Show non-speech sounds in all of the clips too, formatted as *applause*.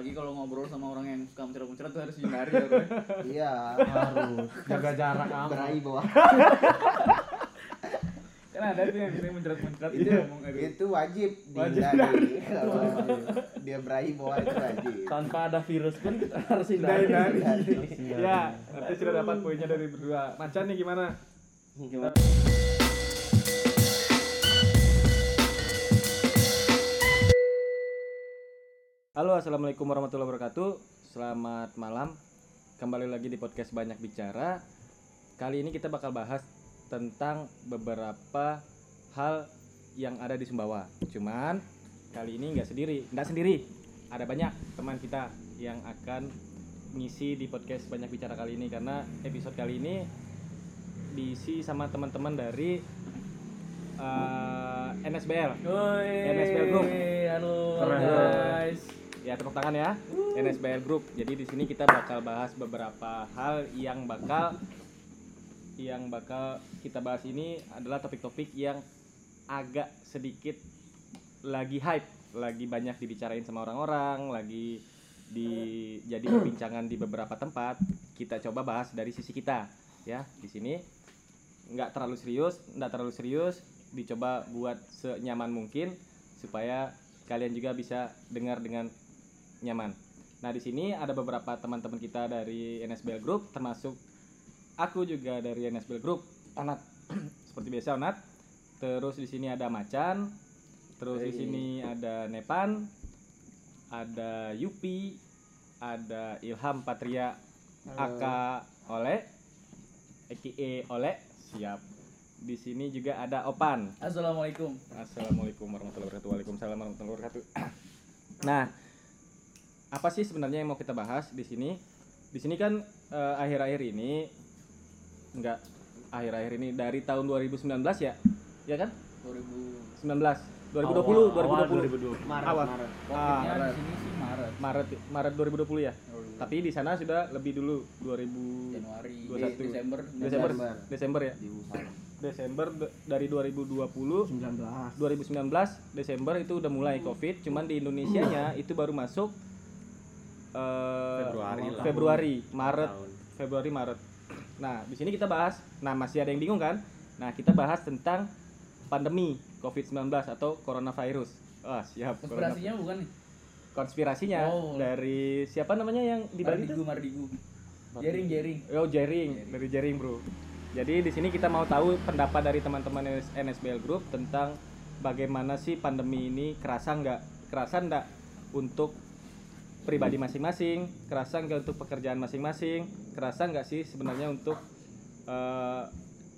apalagi kalau ngobrol sama orang yang suka muncrat-muncrat tuh harus hindari ya Iya. harus jaga jarak aman Berai bawah. *laughs* kan ada tuh yang sering muncrat-muncrat itu Itu ngomong aduh. itu wajib Wajib. dihindari. Kalau dia berai bawah itu wajib. tanpa ada virus pun kita harus Hindari. hindari ya nanti sudah dapat poinnya dari berdua macan nih gimana Gimana? Halo, assalamualaikum warahmatullahi wabarakatuh. Selamat malam. Kembali lagi di podcast Banyak Bicara. Kali ini kita bakal bahas tentang beberapa hal yang ada di Sumbawa. Cuman kali ini nggak sendiri, nggak sendiri. Ada banyak teman kita yang akan ngisi di podcast Banyak Bicara kali ini karena episode kali ini diisi sama teman-teman dari eh, NSBL. NSBL Group. halo guys Ya tepuk tangan ya NSBL Group. Jadi di sini kita bakal bahas beberapa hal yang bakal yang bakal kita bahas ini adalah topik-topik yang agak sedikit lagi hype, lagi banyak dibicarain sama orang-orang, lagi di jadi perbincangan *clears throat* di beberapa tempat. Kita coba bahas dari sisi kita ya di sini nggak terlalu serius, nggak terlalu serius, dicoba buat senyaman mungkin supaya kalian juga bisa dengar dengan nyaman. Nah, di sini ada beberapa teman-teman kita dari NSBL Group termasuk aku juga dari NSBL Group. Onat *clears throat* seperti biasa Onat. Terus di sini ada Macan. Terus di sini ada Nepan. Ada Yupi, ada Ilham Patria Aka Ole EKE Ole siap. Di sini juga ada Opan. assalamualaikum Assalamualaikum warahmatullahi wabarakatuh. Waalaikumsalam warahmatullahi wabarakatuh. *clears throat* Nah, apa sih sebenarnya yang mau kita bahas di sini? Di sini kan eh, akhir-akhir ini enggak akhir-akhir ini dari tahun 2019 ya? Ya kan? 2000 19 2020 Awal 2020 Maret, Awal. Maret. Ah, di sini sih Maret Maret Maret 2020 ya. Tapi di sana sudah lebih dulu 2000 Januari 21. Desember Desember Desember. Desember ya. Desember de- dari 2020 19 2019 Desember itu udah mulai COVID, cuman di Indonesia nya *clears throat* itu baru masuk eh, Februari lah. Februari, Maret, Tahun. Februari Maret. Nah, di sini kita bahas, nah masih ada yang bingung kan? Nah, kita bahas tentang pandemi COVID-19 atau coronavirus. Wah, siap. corona- konspirasinya bukan nih Konspirasinya Oh. dari siapa namanya yang di Bali itu? Mardigu Mardigu Jering Jering Oh, Jering, dari Jering, Bro. Jadi di sini kita mau tahu pendapat dari teman-teman NS- NSBL Group tentang bagaimana sih pandemi ini kerasa nggak kerasa nggak untuk pribadi masing-masing, kerasa nggak untuk pekerjaan masing-masing, kerasa nggak sih sebenarnya untuk eh,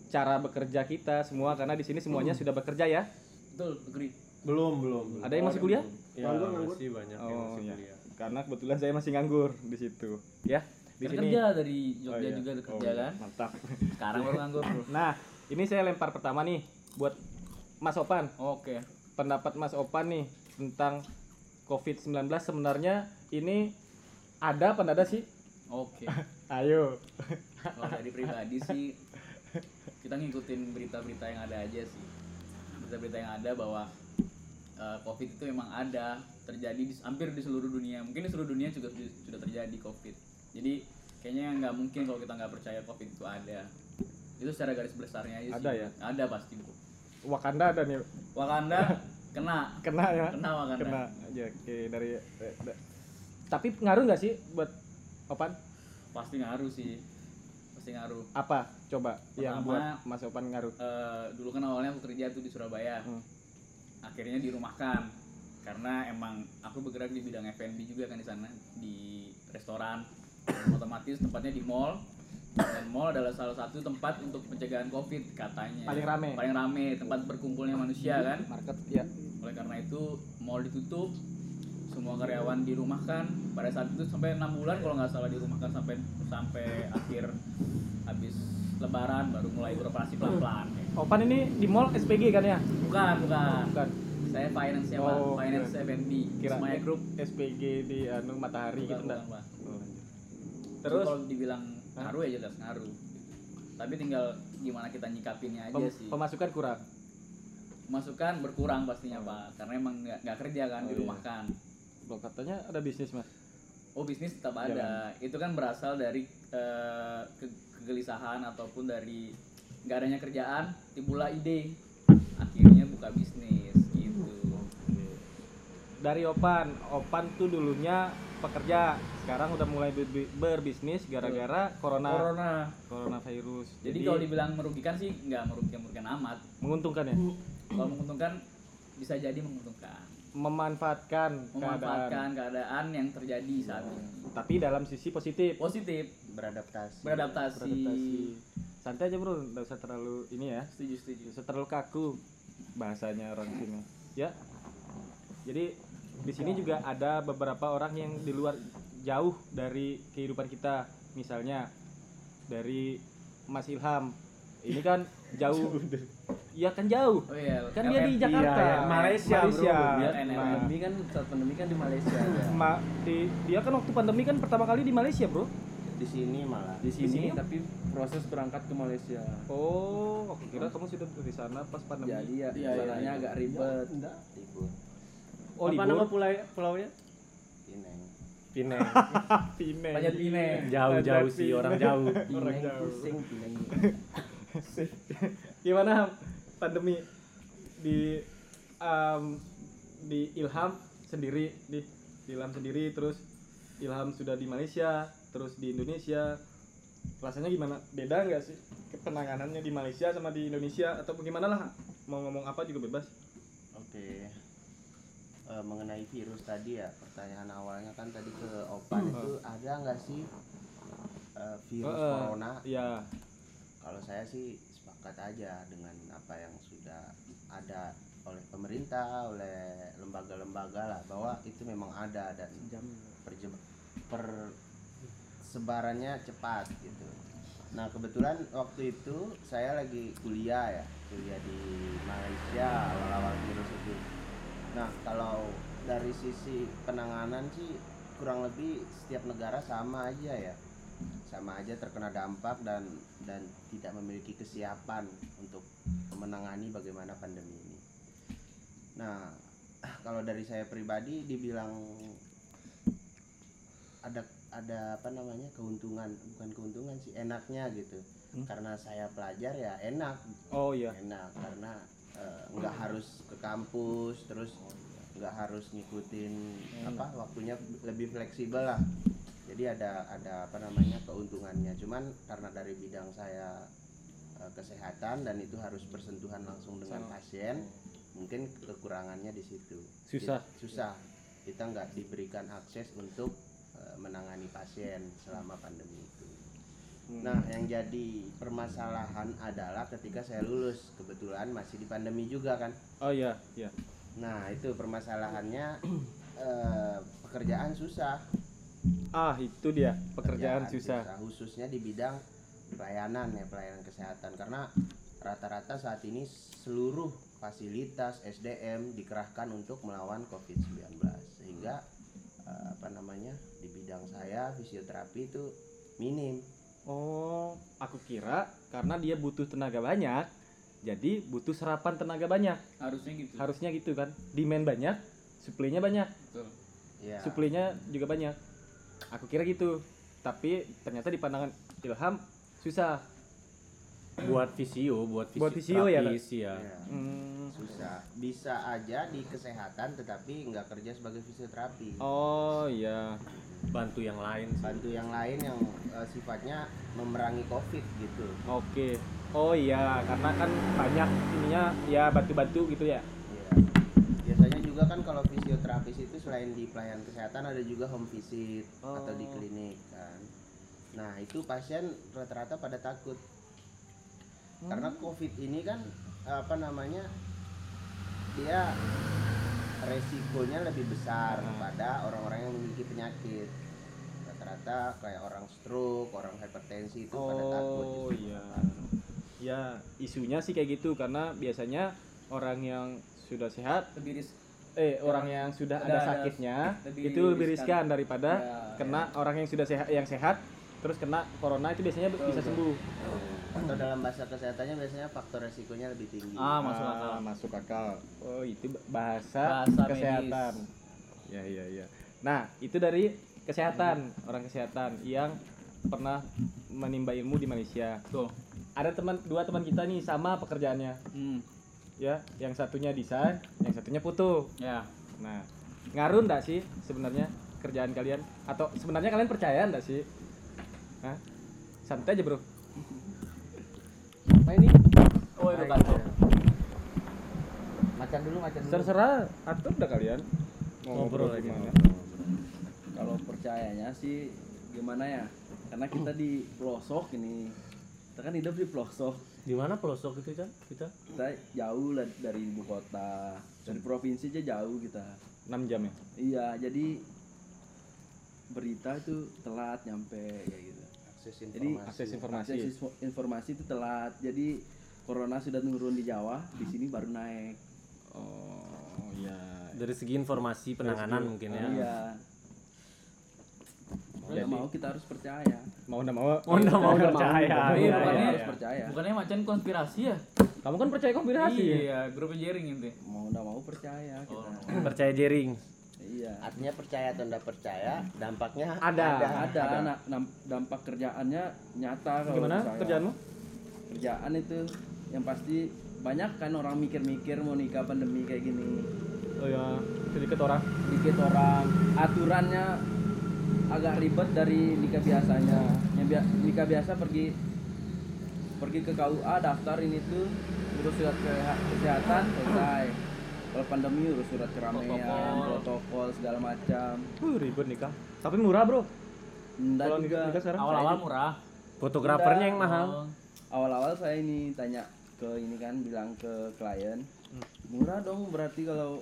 cara bekerja kita semua karena di sini semuanya sudah bekerja ya. betul agree Belum, belum. belum. Ada yang masih kuliah? Ya, Nganggur, nganggur. masih banyak yang Oh, masih iya. kuliah. Karena kebetulan saya masih nganggur di situ, ya. Di sini. kerja dari Oh, Jogja iya. juga ada Oh, kerja iya. kan Mantap. sekarang baru nganggur bro Nah, ini saya lempar pertama nih buat Mas Opan. oke Pendapat Mas Opan nih tentang COVID-19 sebenarnya ini ada apa ada sih? oke *laughs* Ayo. kalau dari pribadi sih kita ngikutin berita-berita yang ada aja sih berita-berita yang ada bahwa eh, covid itu memang ada terjadi di, hampir di seluruh dunia mungkin di seluruh dunia juga su- sudah terjadi covid jadi kayaknya nggak mungkin kalau kita nggak percaya covid itu ada itu secara garis besarnya aja Ada sih ya? ada pasti bro Wakanda ada nih. Wakanda *laughs* kena Kena ya. kena Wakanda Kena. Ya, oke dari eh, Tapi ngaruh nggak sih buat Opan? pasti ngaruh sih pasti ngaruh Apa? Coba yang Pertama- buat Mas Opan ngaruh. Eh, dulu kan awalnya aku kerja tuh di Surabaya Hmm. akhirnya dirumahkan karena emang aku bergerak di bidang F&B juga kan di sana di restoran *clears throat* otomatis tempatnya di mall dan mall adalah salah satu tempat untuk pencegahan covid katanya Paling rame. paling rame tempat berkumpulnya manusia kan Market ya. oleh karena itu mall ditutup semua karyawan dirumahkan. Pada saat itu sampai enam bulan kalau nggak salah dirumahkan sampai sampai akhir habis lebaran baru mulai beroperasi pelan pelan Opan ini di mall SPG kan ya? bukan bukan. Bukan. saya finance ya pak Oh, finance F&B Kira Semaya Group SPG di anu Matahari bukan, gitu enggak? bukan. Itu Terus? kalau dibilang ngaruh ya jelas ngaruh. Tapi tinggal gimana kita nyikapinnya aja pem- sih. pemasukan kurang. masukan berkurang pastinya pak. Karena emang nggak kerja kan Oh, iya. Loh, katanya ada bisnis mas. Oh bisnis tetap ada. Itu kan berasal dari eh, ke- kegelisahan ataupun dari nggak adanya kerjaan timbullah ide. Akhirnya buka bisnis gitu. Dari Opan. Opan tuh dulunya pekerja sekarang udah mulai ber- berbisnis gara-gara corona. Corona. Coronavirus. Jadi kalau dibilang merugikan sih nggak merugikan merugikan amat. Menguntungkan ya? Kalau menguntungkan bisa jadi menguntungkan memanfaatkan, keadaan. memanfaatkan keadaan yang terjadi saat ini. Tapi dalam sisi positif. Positif. Beradaptasi. Beradaptasi, beradaptasi. Santai aja bro. Nggak usah terlalu ini ya. Setuju setuju. Nggak usah terlalu kaku bahasanya orang sini. Ya. Jadi di sini juga ada beberapa orang yang di luar jauh dari kehidupan kita. Misalnya dari Mas Ilham. Ini kan jauh Iya kan jauh oh iya kan dia di. Jakarta Iya, iya. Malaysia, Malaysia. bro. Dia pandemi kan saat pandemi kan di Malaysia. ya. Ma- di- dia kan waktu pandemi kan pertama kali di Malaysia bro di sini malah Di sini sini? tapi proses berangkat ke Malaysia. oh aku kira kamu sudah di sana pas pandemi Jadi ya Iya, caranya iya. agak ribet. libur oh Apa libur nama pulau pulaunya? Pineng Pineng. *laughs* Pineng. Panjat Pineng. Jauh-jauh sih orang jauh. Pineng pusing Pineng *laughs* *laughs* gimana pandemi di um, di Ilham sendiri di Ilham sendiri terus Ilham sudah di Malaysia terus di Indonesia. Rasanya gimana? Beda nggak sih penanganannya di Malaysia sama di Indonesia? Atau bagaimana lah? Mau ngomong apa juga bebas. Oke. Eh, mengenai virus tadi ya, pertanyaan awalnya kan tadi ke Opan itu ada nggak sih eh, virus eh, corona? ya Kalau saya sih sepakat aja dengan apa yang sudah ada oleh pemerintah, oleh lembaga-lembaga lah bahwa itu memang ada dan persebarannya cepat gitu. Nah kebetulan waktu itu saya lagi kuliah ya, kuliah di Malaysia awal-awal virus itu. Nah kalau dari sisi penanganan sih kurang lebih setiap negara sama aja ya, sama aja terkena dampak dan dan tidak memiliki kesiapan untuk menangani bagaimana pandemi ini. Nah *clears throat* kalau dari saya pribadi dibilang ada ada apa namanya keuntungan bukan keuntungan sih enaknya gitu. Hmm. karena saya pelajar ya enak. Oh iya. Enak karena eh, nggak harus ke kampus terus nggak harus ngikutin apa waktunya lebih fleksibel lah jadi ada ada apa namanya keuntungannya cuman karena dari bidang saya eh, kesehatan dan itu harus bersentuhan langsung dengan pasien mungkin kekurangannya di situ Susah. Kita- susah kita nggak diberikan akses untuk eh, menangani pasien selama pandemi itu Hmm. Nah, yang jadi permasalahan adalah ketika saya lulus, kebetulan masih di pandemi juga kan. oh iya iya Nah, itu permasalahannya *clears throat* eh, pekerjaan susah. Ah itu dia pekerjaan susah khususnya di bidang pelayanan ya, pelayanan kesehatan karena rata-rata saat ini seluruh fasilitas SDM dikerahkan untuk melawan COVID-19 sehingga eh, apa namanya? di bidang saya fisioterapi itu minim. Oh, aku kira karena dia butuh tenaga banyak, jadi butuh serapan tenaga banyak. harusnya gitu Harusnya gitu kan. Demand banyak, supply-nya banyak. Betul. Ya. Supply-nya juga banyak. Aku kira gitu. Tapi ternyata di pandangan Ilham susah. buat visio, buat visio. Buat visio ya, ya. Ya. Hmm. susah bisa aja di kesehatan tetapi nggak kerja sebagai fisioterapi Oh iya. Bantu yang lain sih. bantu yang lain yang eh, sifatnya memerangi covid gitu Oke. Oh iya, karena kan banyak ininya ya bantu-bantu gitu ya. Juga kan kalau fisioterapis itu selain di pelayanan kesehatan ada juga home visit atau di Oh. klinik kan nah itu pasien rata-rata pada takut karena covid ini kan apa namanya dia resikonya lebih besar Ah. pada orang-orang yang memiliki penyakit rata-rata kayak orang stroke orang hipertensi itu pada takut Oh justru. iya. Ya, isunya sih kayak gitu karena biasanya orang yang sudah sehat lebih ris eh orang yang sudah Ada- ada, sakitnya lebih itu lebih riskan. riskan daripada Ya, kena orang yang sudah sehat yang sehat terus kena corona itu biasanya bisa betul. sembuh. atau dalam bahasa kesehatannya biasanya faktor resikonya lebih tinggi Ah, masuk akal. Ah, masuk akal. Oh, itu bahasa, Bahasa kesehatan. Ya, iya, iya. Nah, itu dari kesehatan, orang kesehatan yang pernah menimba ilmu di Malaysia. Tuh. Ada teman dua teman kita nih sama pekerjaannya, Hmm. Ya. Yang satunya desain, yang satunya foto. Ya. Nah, ngaruh nggak sih sebenarnya kerjaan kalian? Atau sebenarnya kalian percaya nggak sih? Hah? Santai aja bro. Apa ini? Oh, itu kacau. Macan dulu, macan dulu. Terserah atur dah kalian. Mau Ngobrol ngobrol lagi. gimana? kalau percayanya sih gimana ya karena kita di pelosok ini kita kan hidup di pelosok Di mana pelosok itu, Chan? Kita? Kita jauh lah dari ibu kota dari provinsi aja jauh kita 6 jam ya. iya jadi berita itu telat nyampe kayak gitu Akses Jadi, informasi. Akses informasi. akses info- informasi itu telat jadi corona sudah turun di Jawa di sini baru naik Oh, iya. Dari segi informasi penanganan mungkin ya. iya Jadi- mau kita harus percaya Mau nggak mau? Oh, enggak mau percaya. Iya, Iya, bukannya- iya, harus percaya Bukannya macan konspirasi ya? Kamu kan percaya konspirasi ya? Iya, grupnya jaring itu. mau nggak mau percaya kita Percaya jering. iya Artinya percaya atau tidak percaya, dampaknya Ada. ada, Nah, nam- dampak kerjaannya nyata kalau Gimana saya. kerjaanmu? kerjaan itu yang pasti banyak kan orang mikir-mikir mau nikah pandemi kayak gini Oh ya, sedikit orang. dikit orang aturannya agak ribet dari nikah biasanya yang bia- nikah biasa pergi pergi ke KUA daftar ini tuh urus surat kesehatan selesai kalau pandemi urus surat keramaian Protokol. protokol segala macam Uh, ribet nikah. Tapi murah, Bro. Enggak Kalau juga nikah, nikah sekarang Awal-awal murah. Fotografernya yang mahal. Awal-awal saya ini tanya ke ini kan bilang ke klien murah dong berarti kalau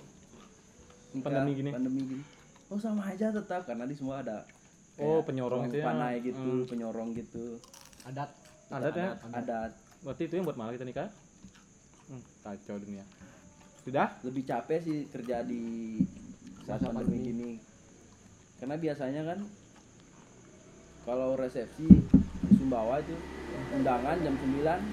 nikah Pandemi gini? pandemi gini oh sama aja tetap karena di semua ada Oh, penyorong itu ya. panai gitu Hmm. penyorong gitu adat. Adat ya? adat Berarti itu yang buat mahal kita nikah? Hmm, kacau dunia. Sudah? lebih capek sih kerja di saat Masa pandemi pandemi. gini karena biasanya kan kalau resepsi di Sumbawa itu undangan jam 9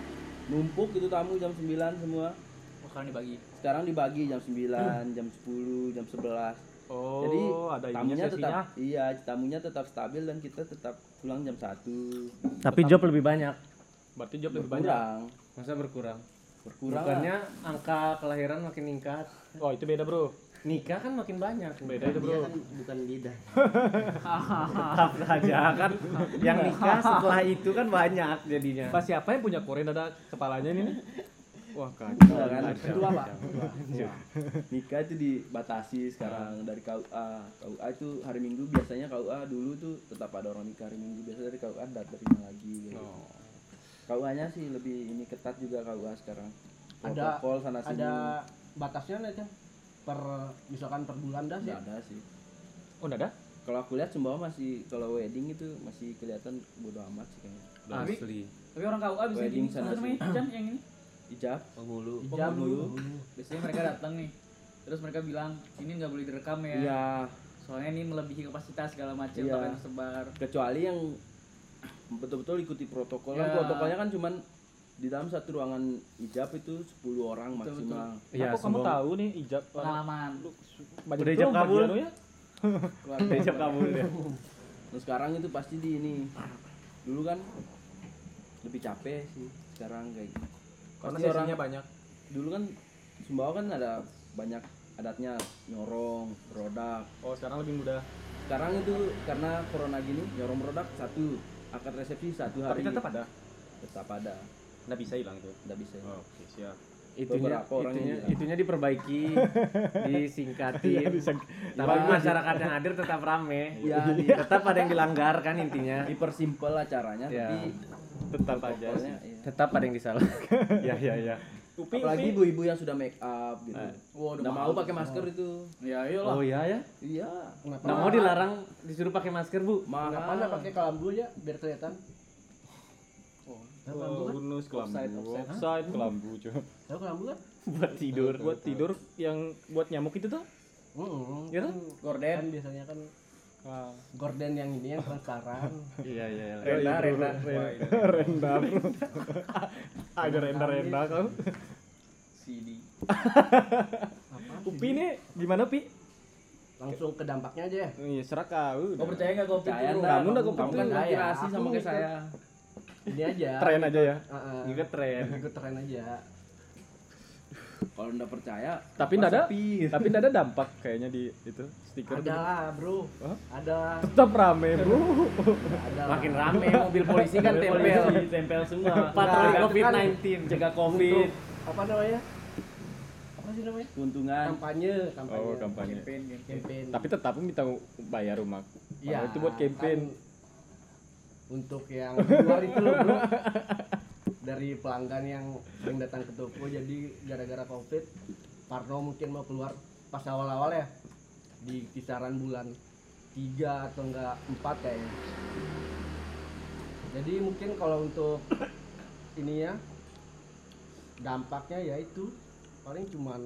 numpuk itu tamu jam 9 semua Oh, sekarang dibagi. sekarang dibagi jam 9, jam 10, jam 11 Oh, Jadi ada tamunya tetap iya, tamunya tetap stabil dan kita tetap pulang jam 1. Tapi job lebih banyak. Berarti job lebih banyak. Berkurang. Masa berkurang? Berkurang. Bukannya angka kelahiran makin meningkat. Oh, itu beda, Bro. Nikah kan makin banyak. Beda itu, Dia Bro. kan bukan lidah. *laughs* Tetap saja kan yang nikah setelah itu kan banyak jadinya. Pas siapa yang punya koren ada kepalanya ini nih? Wah, kacau. Enggak kan? Kacau, Kedua, Pak. kacau. Nikah itu dibatasi sekarang dari KUA. KUA itu hari Minggu biasanya KUA dulu tuh tetap ada orang nikah hari Minggu biasa dari KUA ada terima lagi gitu. Oh. KUA-nya sih lebih ini ketat juga KUA sekarang. Ada- Protokol sana sini. Ada batasnya nggak Chan? Per misalkan per bulan dah sih. Ada sih. Oh, ada? Kalau aku lihat Sumbawa masih kalau wedding itu masih kelihatan bodo amat sih kayaknya. Asli. Tapi orang KUA bisa Wedding sana? Jan yang ini. Ijab. Penghulu. Ijab dulu. Biasanya mereka datang nih. Terus mereka bilang, ini nggak boleh direkam ya. Iya. Soalnya ini melebihi kapasitas segala macam, Iya. takutnya tersebar. kecuali yang betul-betul ikuti protokol kan Ya. protokolnya kan cuman di dalam satu ruangan ijab itu 10 orang Betul, maksimal Iya, Kok kamu tahu nih ijab Pengalaman. banyak Udah betul ijab kabul? lu ya? *laughs* Keluarga. Ijab kabul dia. Nah, sekarang itu pasti di ini dulu kan lebih capek sih sekarang kayak gitu. Karena Pasti orang sesinya banyak. dulu kan Sumbawa kan ada banyak adatnya nyorong produk Oh, sekarang lebih mudah. sekarang itu karena corona gini nyorong produk satu akad resepsi satu Tapi hari tetap ada. tetap ada Nggak bisa hilang itu. nggak bisa Oke, siap. Itunya, Beberapa orang itunya, bilang. itunya diperbaiki, *laughs* disingkatin. Tapi Iya. masyarakat yang hadir tetap rame. Ya, di- tetap ada yang dilanggar kan intinya. dipersimpel acaranya Ya. tapi Tetap aja. iya. Tetap ada yang disalah. *laughs* Ya, ya, ya. Upi, apalagi ibu-ibu yang sudah make up gitu Eh. Waduh, nggak mau pakai masker itu Ya iyalah. Oh iya ya. iya Kenapa? Nggak mau dilarang disuruh pakai masker bu. Kenapa mahal nggak pakai kelambu ya biar kelihatan? Oh, kelambu kan? bonus kelambu. Offside, offside. Offside kelambu, cuy. Tahu kelambu kan? Buat tidur. Buat tidur yang buat nyamuk itu tuh. Hmm, Gitu? kan, Gorden. kan biasanya kan Wah. gorden yang ini yang transparan. Iya iya. iya. Renda, renda, renda, bro. *laughs* Ada renda, renda kau. CD. Apa? Upi nih gimana Pi? langsung ke dampaknya aja ya Iya, seraka. udah. Kau percaya nggak covid Percaya? Kamu udah Kamu kompeten. kan Percaya. inspirasi sama kayak saya. ini aja Tren aja ya. Heeh. Ngikut tren. ikut tren aja Kalau enggak percaya, Tapi enggak ada sepi? tapi enggak ada dampak kayaknya di itu stiker. ada lah bro Hah? ada Tetap rame, Bro. ada Makin lah. rame mobil polisi kan tempel. tempel semua. Patroli Nah, COVID-19. cegah untuk Covid. apa namanya apa sih namanya Keuntungan. kampanye kampanye Oh, kampanye. Campaign, campaign. campaign Tapi tetap minta bayar rumah. Iya, itu buat campaign. kan untuk yang luar itu loh bro *laughs* dari pelanggan yang sering datang ke toko jadi gara-gara covid Parno mungkin mau keluar pas awal-awal ya di kisaran bulan 3 atau enggak 4 kayaknya jadi mungkin kalau untuk ini ya dampaknya ya itu paling cuman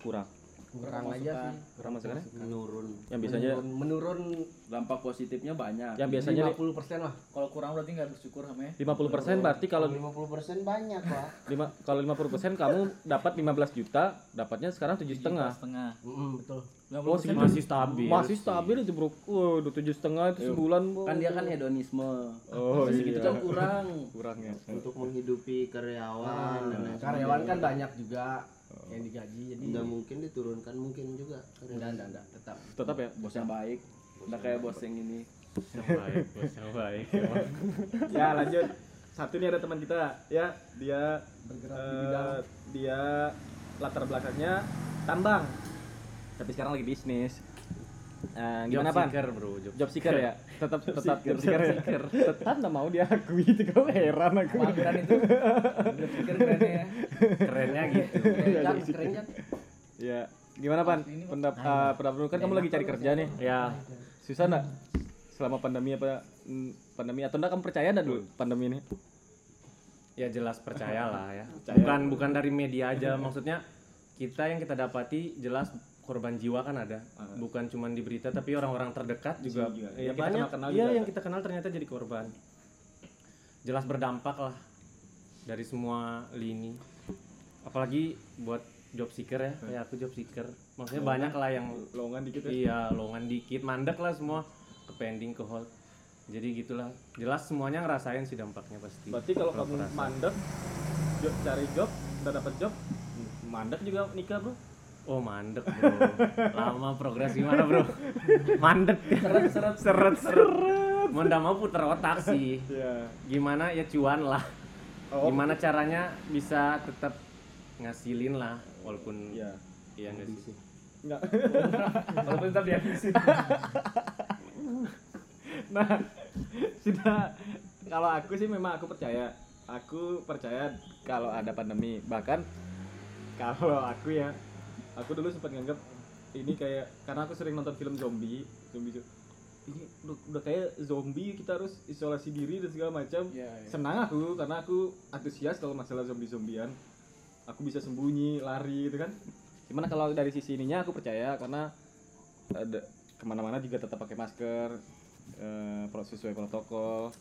kurang. Kurang Kurang aja masukan. sih Kurang masukannya? menurun Yang biasanya menurun, menurun Dampak positifnya banyak. yang biasanya 50% lah Kalau kurang berarti nggak bersyukur sama ya. 50% berarti kalau 50% banyak lah lima kalau 50% kamu dapat 15 juta, dapatnya sekarang tujuh setengah. setengah. Mm-mm, betul Oh. Masih stabil. Masih stabil itu bro. Waduh tujuh setengah itu sebulan bro. Kan dia kan hedonisme. Oh Segitu iya. kan kurang. kurang ya. untuk menghidupi karyawan dan lain karyawan kan banyak juga yang digaji jadi nggak mungkin diturunkan mungkin juga enggak enggak enggak tetap Tetap ya. Bos yang baik. Udah kayak bos yang ini. baik, bos yang baik. *laughs* ya lanjut. Satu nih ada teman kita ya, dia bergerak di eh, bidang dia latar belakangnya tambang. Tapi sekarang lagi bisnis. Eh, gimana Pan? bro. Job seeker ya? Tetap tetap job seeker ya? Tetap nggak mau diakui itu kau heran aku. Mageran itu. Udah pikir kerennya ya. Kerennya gitu. kan keren kan Ya, gimana Pan? Pendap eh, pendapat lu kan kamu lagi cari kerja nih. Ya. Susah nggak selama pandemi apa mm, pandemi atau enggak kamu percaya enggak dulu pandemi ini? Ya jelas percaya lah ya. Percaya. Bukan bukan dari media aja maksudnya kita yang kita dapati jelas korban jiwa kan ada. Bukan cuma di berita tapi orang-orang terdekat juga. Juga. Ya Yang kita banyak. kenal-kenal Iya juga yang ada. kita kenal ternyata jadi korban. Jelas berdampak lah dari semua lini. Apalagi buat job seeker ya, kayak aku job seeker. Maksudnya banyak lah yang Lowongan dikit ya. Iya, lowongan dikit, mandek lah semua ke pending ke hold. Jadi gitulah. Jelas semuanya ngerasain sih dampaknya pasti. Berarti kalau kamu mandek job, cari job, udah dapat job, mandek juga nikah, Bro. Oh mandek bro, lama progres gimana bro? Mandek seret seret seret seret. Nggak mau puter otak sih. Iya. Gimana ya cuan lah. Oh. Gimana caranya bisa tetap ngasilin lah walaupun Iya. iya nggak sih. Enggak. *laughs* Walaupun tetap dihabisin. nah, sudah kalau aku sih memang aku percaya. Aku percaya kalau ada pandemi. Bahkan kalau aku ya, aku dulu sempat nganggap ini kayak karena aku sering nonton film zombie, zombie zo- ini udah, udah kayak zombie kita harus isolasi diri dan segala macam. Iya, iya. Senang aku karena aku antusias kalau masalah zombie-zombian. Aku bisa sembunyi, lari gitu kan. Gimana kalau dari sisi ininya aku percaya karena ada ke mana-mana juga tetap pakai masker, eh, proses sesuai protokol.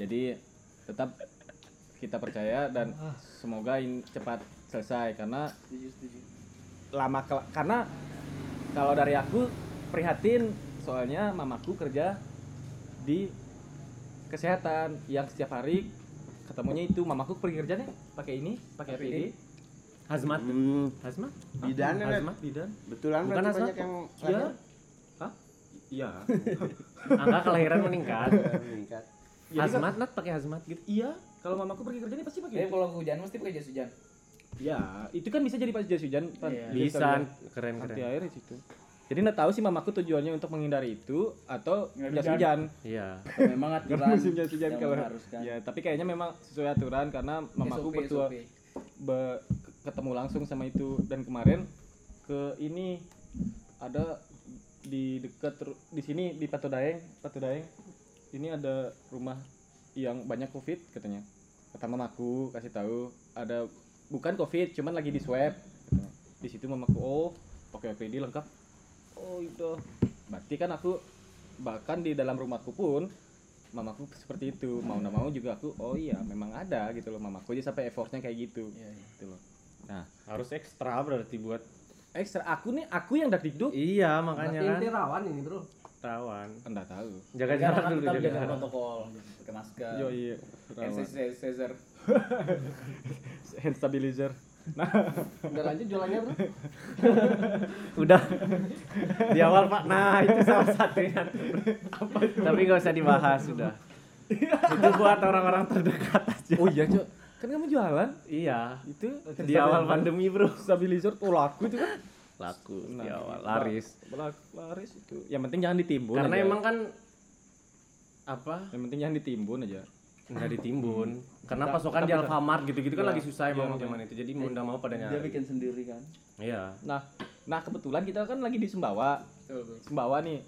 Jadi tetap kita percaya dan semoga ini cepat selesai karena Setuju, setuju. Lama kel- karena kalau dari aku prihatin soalnya mamaku kerja di kesehatan yang setiap hari ketemunya itu mamaku pergi kerja nih pakai ini pakai APD Hazmat. hmm, Hazmat? bidan ya Net? Hazmat bidan. betulan Bukan asal. banyak yang Iya. Hah? iya Angka kelahiran meningkat. meningkat hazmat nat pakai hazmat gitu. iya kalau mamaku pergi kerja nih pasti pakai Tapi kalau hujan mesti pakai jas hujan. Iya itu kan bisa jadi pas jas hujan. Iya. Bisa keren anti keren. air di situ jadi nggak tahu sih mamaku tujuannya untuk menghindari itu atau jas hujan. Iya. Memang aturan musim jas hujan yang kalau mengharuskan. ya tapi kayaknya memang sesuai aturan karena mamaku SOP, bertua SOP. be- ketemu langsung sama itu dan kemarin ke ini ada di dekat di sini di Patu Daeng Patu Daeng ini ada rumah yang banyak covid katanya kata mamaku kasih tahu ada bukan covid cuman lagi di swab. Di situ mamaku oh pakai APD lengkap. Oh itu berarti kan aku bahkan di dalam rumahku pun mamaku seperti itu. Mau nggak mau juga aku oh iya memang ada gitu loh. Mamaku aja sampai effortnya kayak gitu. Iya, iya. gitu loh. Nah. Harus ekstra berarti buat Ekstra. Aku nih, aku yang dak dikduk. iya Berarti makanya inti kan rawan ini bro rawan Enggak tahu. jaga Kan jarak kan dulu tetap jaga jarak. protokol pakai masker. Yo iya. hand sanitizer Hand stabilizer. udah lanjut jualannya bro? Udah. Di awal pak. Nah itu salah satunya tapi nggak usah dibahas sudah. Itu buat orang-orang terdekat aja. Oh iya, Cok. Kan kamu jualan? iya. Itu di awal pandemi bro. stabilizer tuh laku itu kan. Laku di Nah, awal laris Laku, laris itu. Yang penting jangan ditimbun karena aja. emang kan apa yang penting jangan ditimbun aja. nggak ditimbun karena Tetap- pasokan tetap di. Alfamart gitu-gitu kan Iya, lagi susah iya, emang makanya. zaman itu jadi mau nggak mau pada dia nyari bikin sendiri kan iya Nah, nah kebetulan kita kan lagi di Sembawa. Sembawa nih.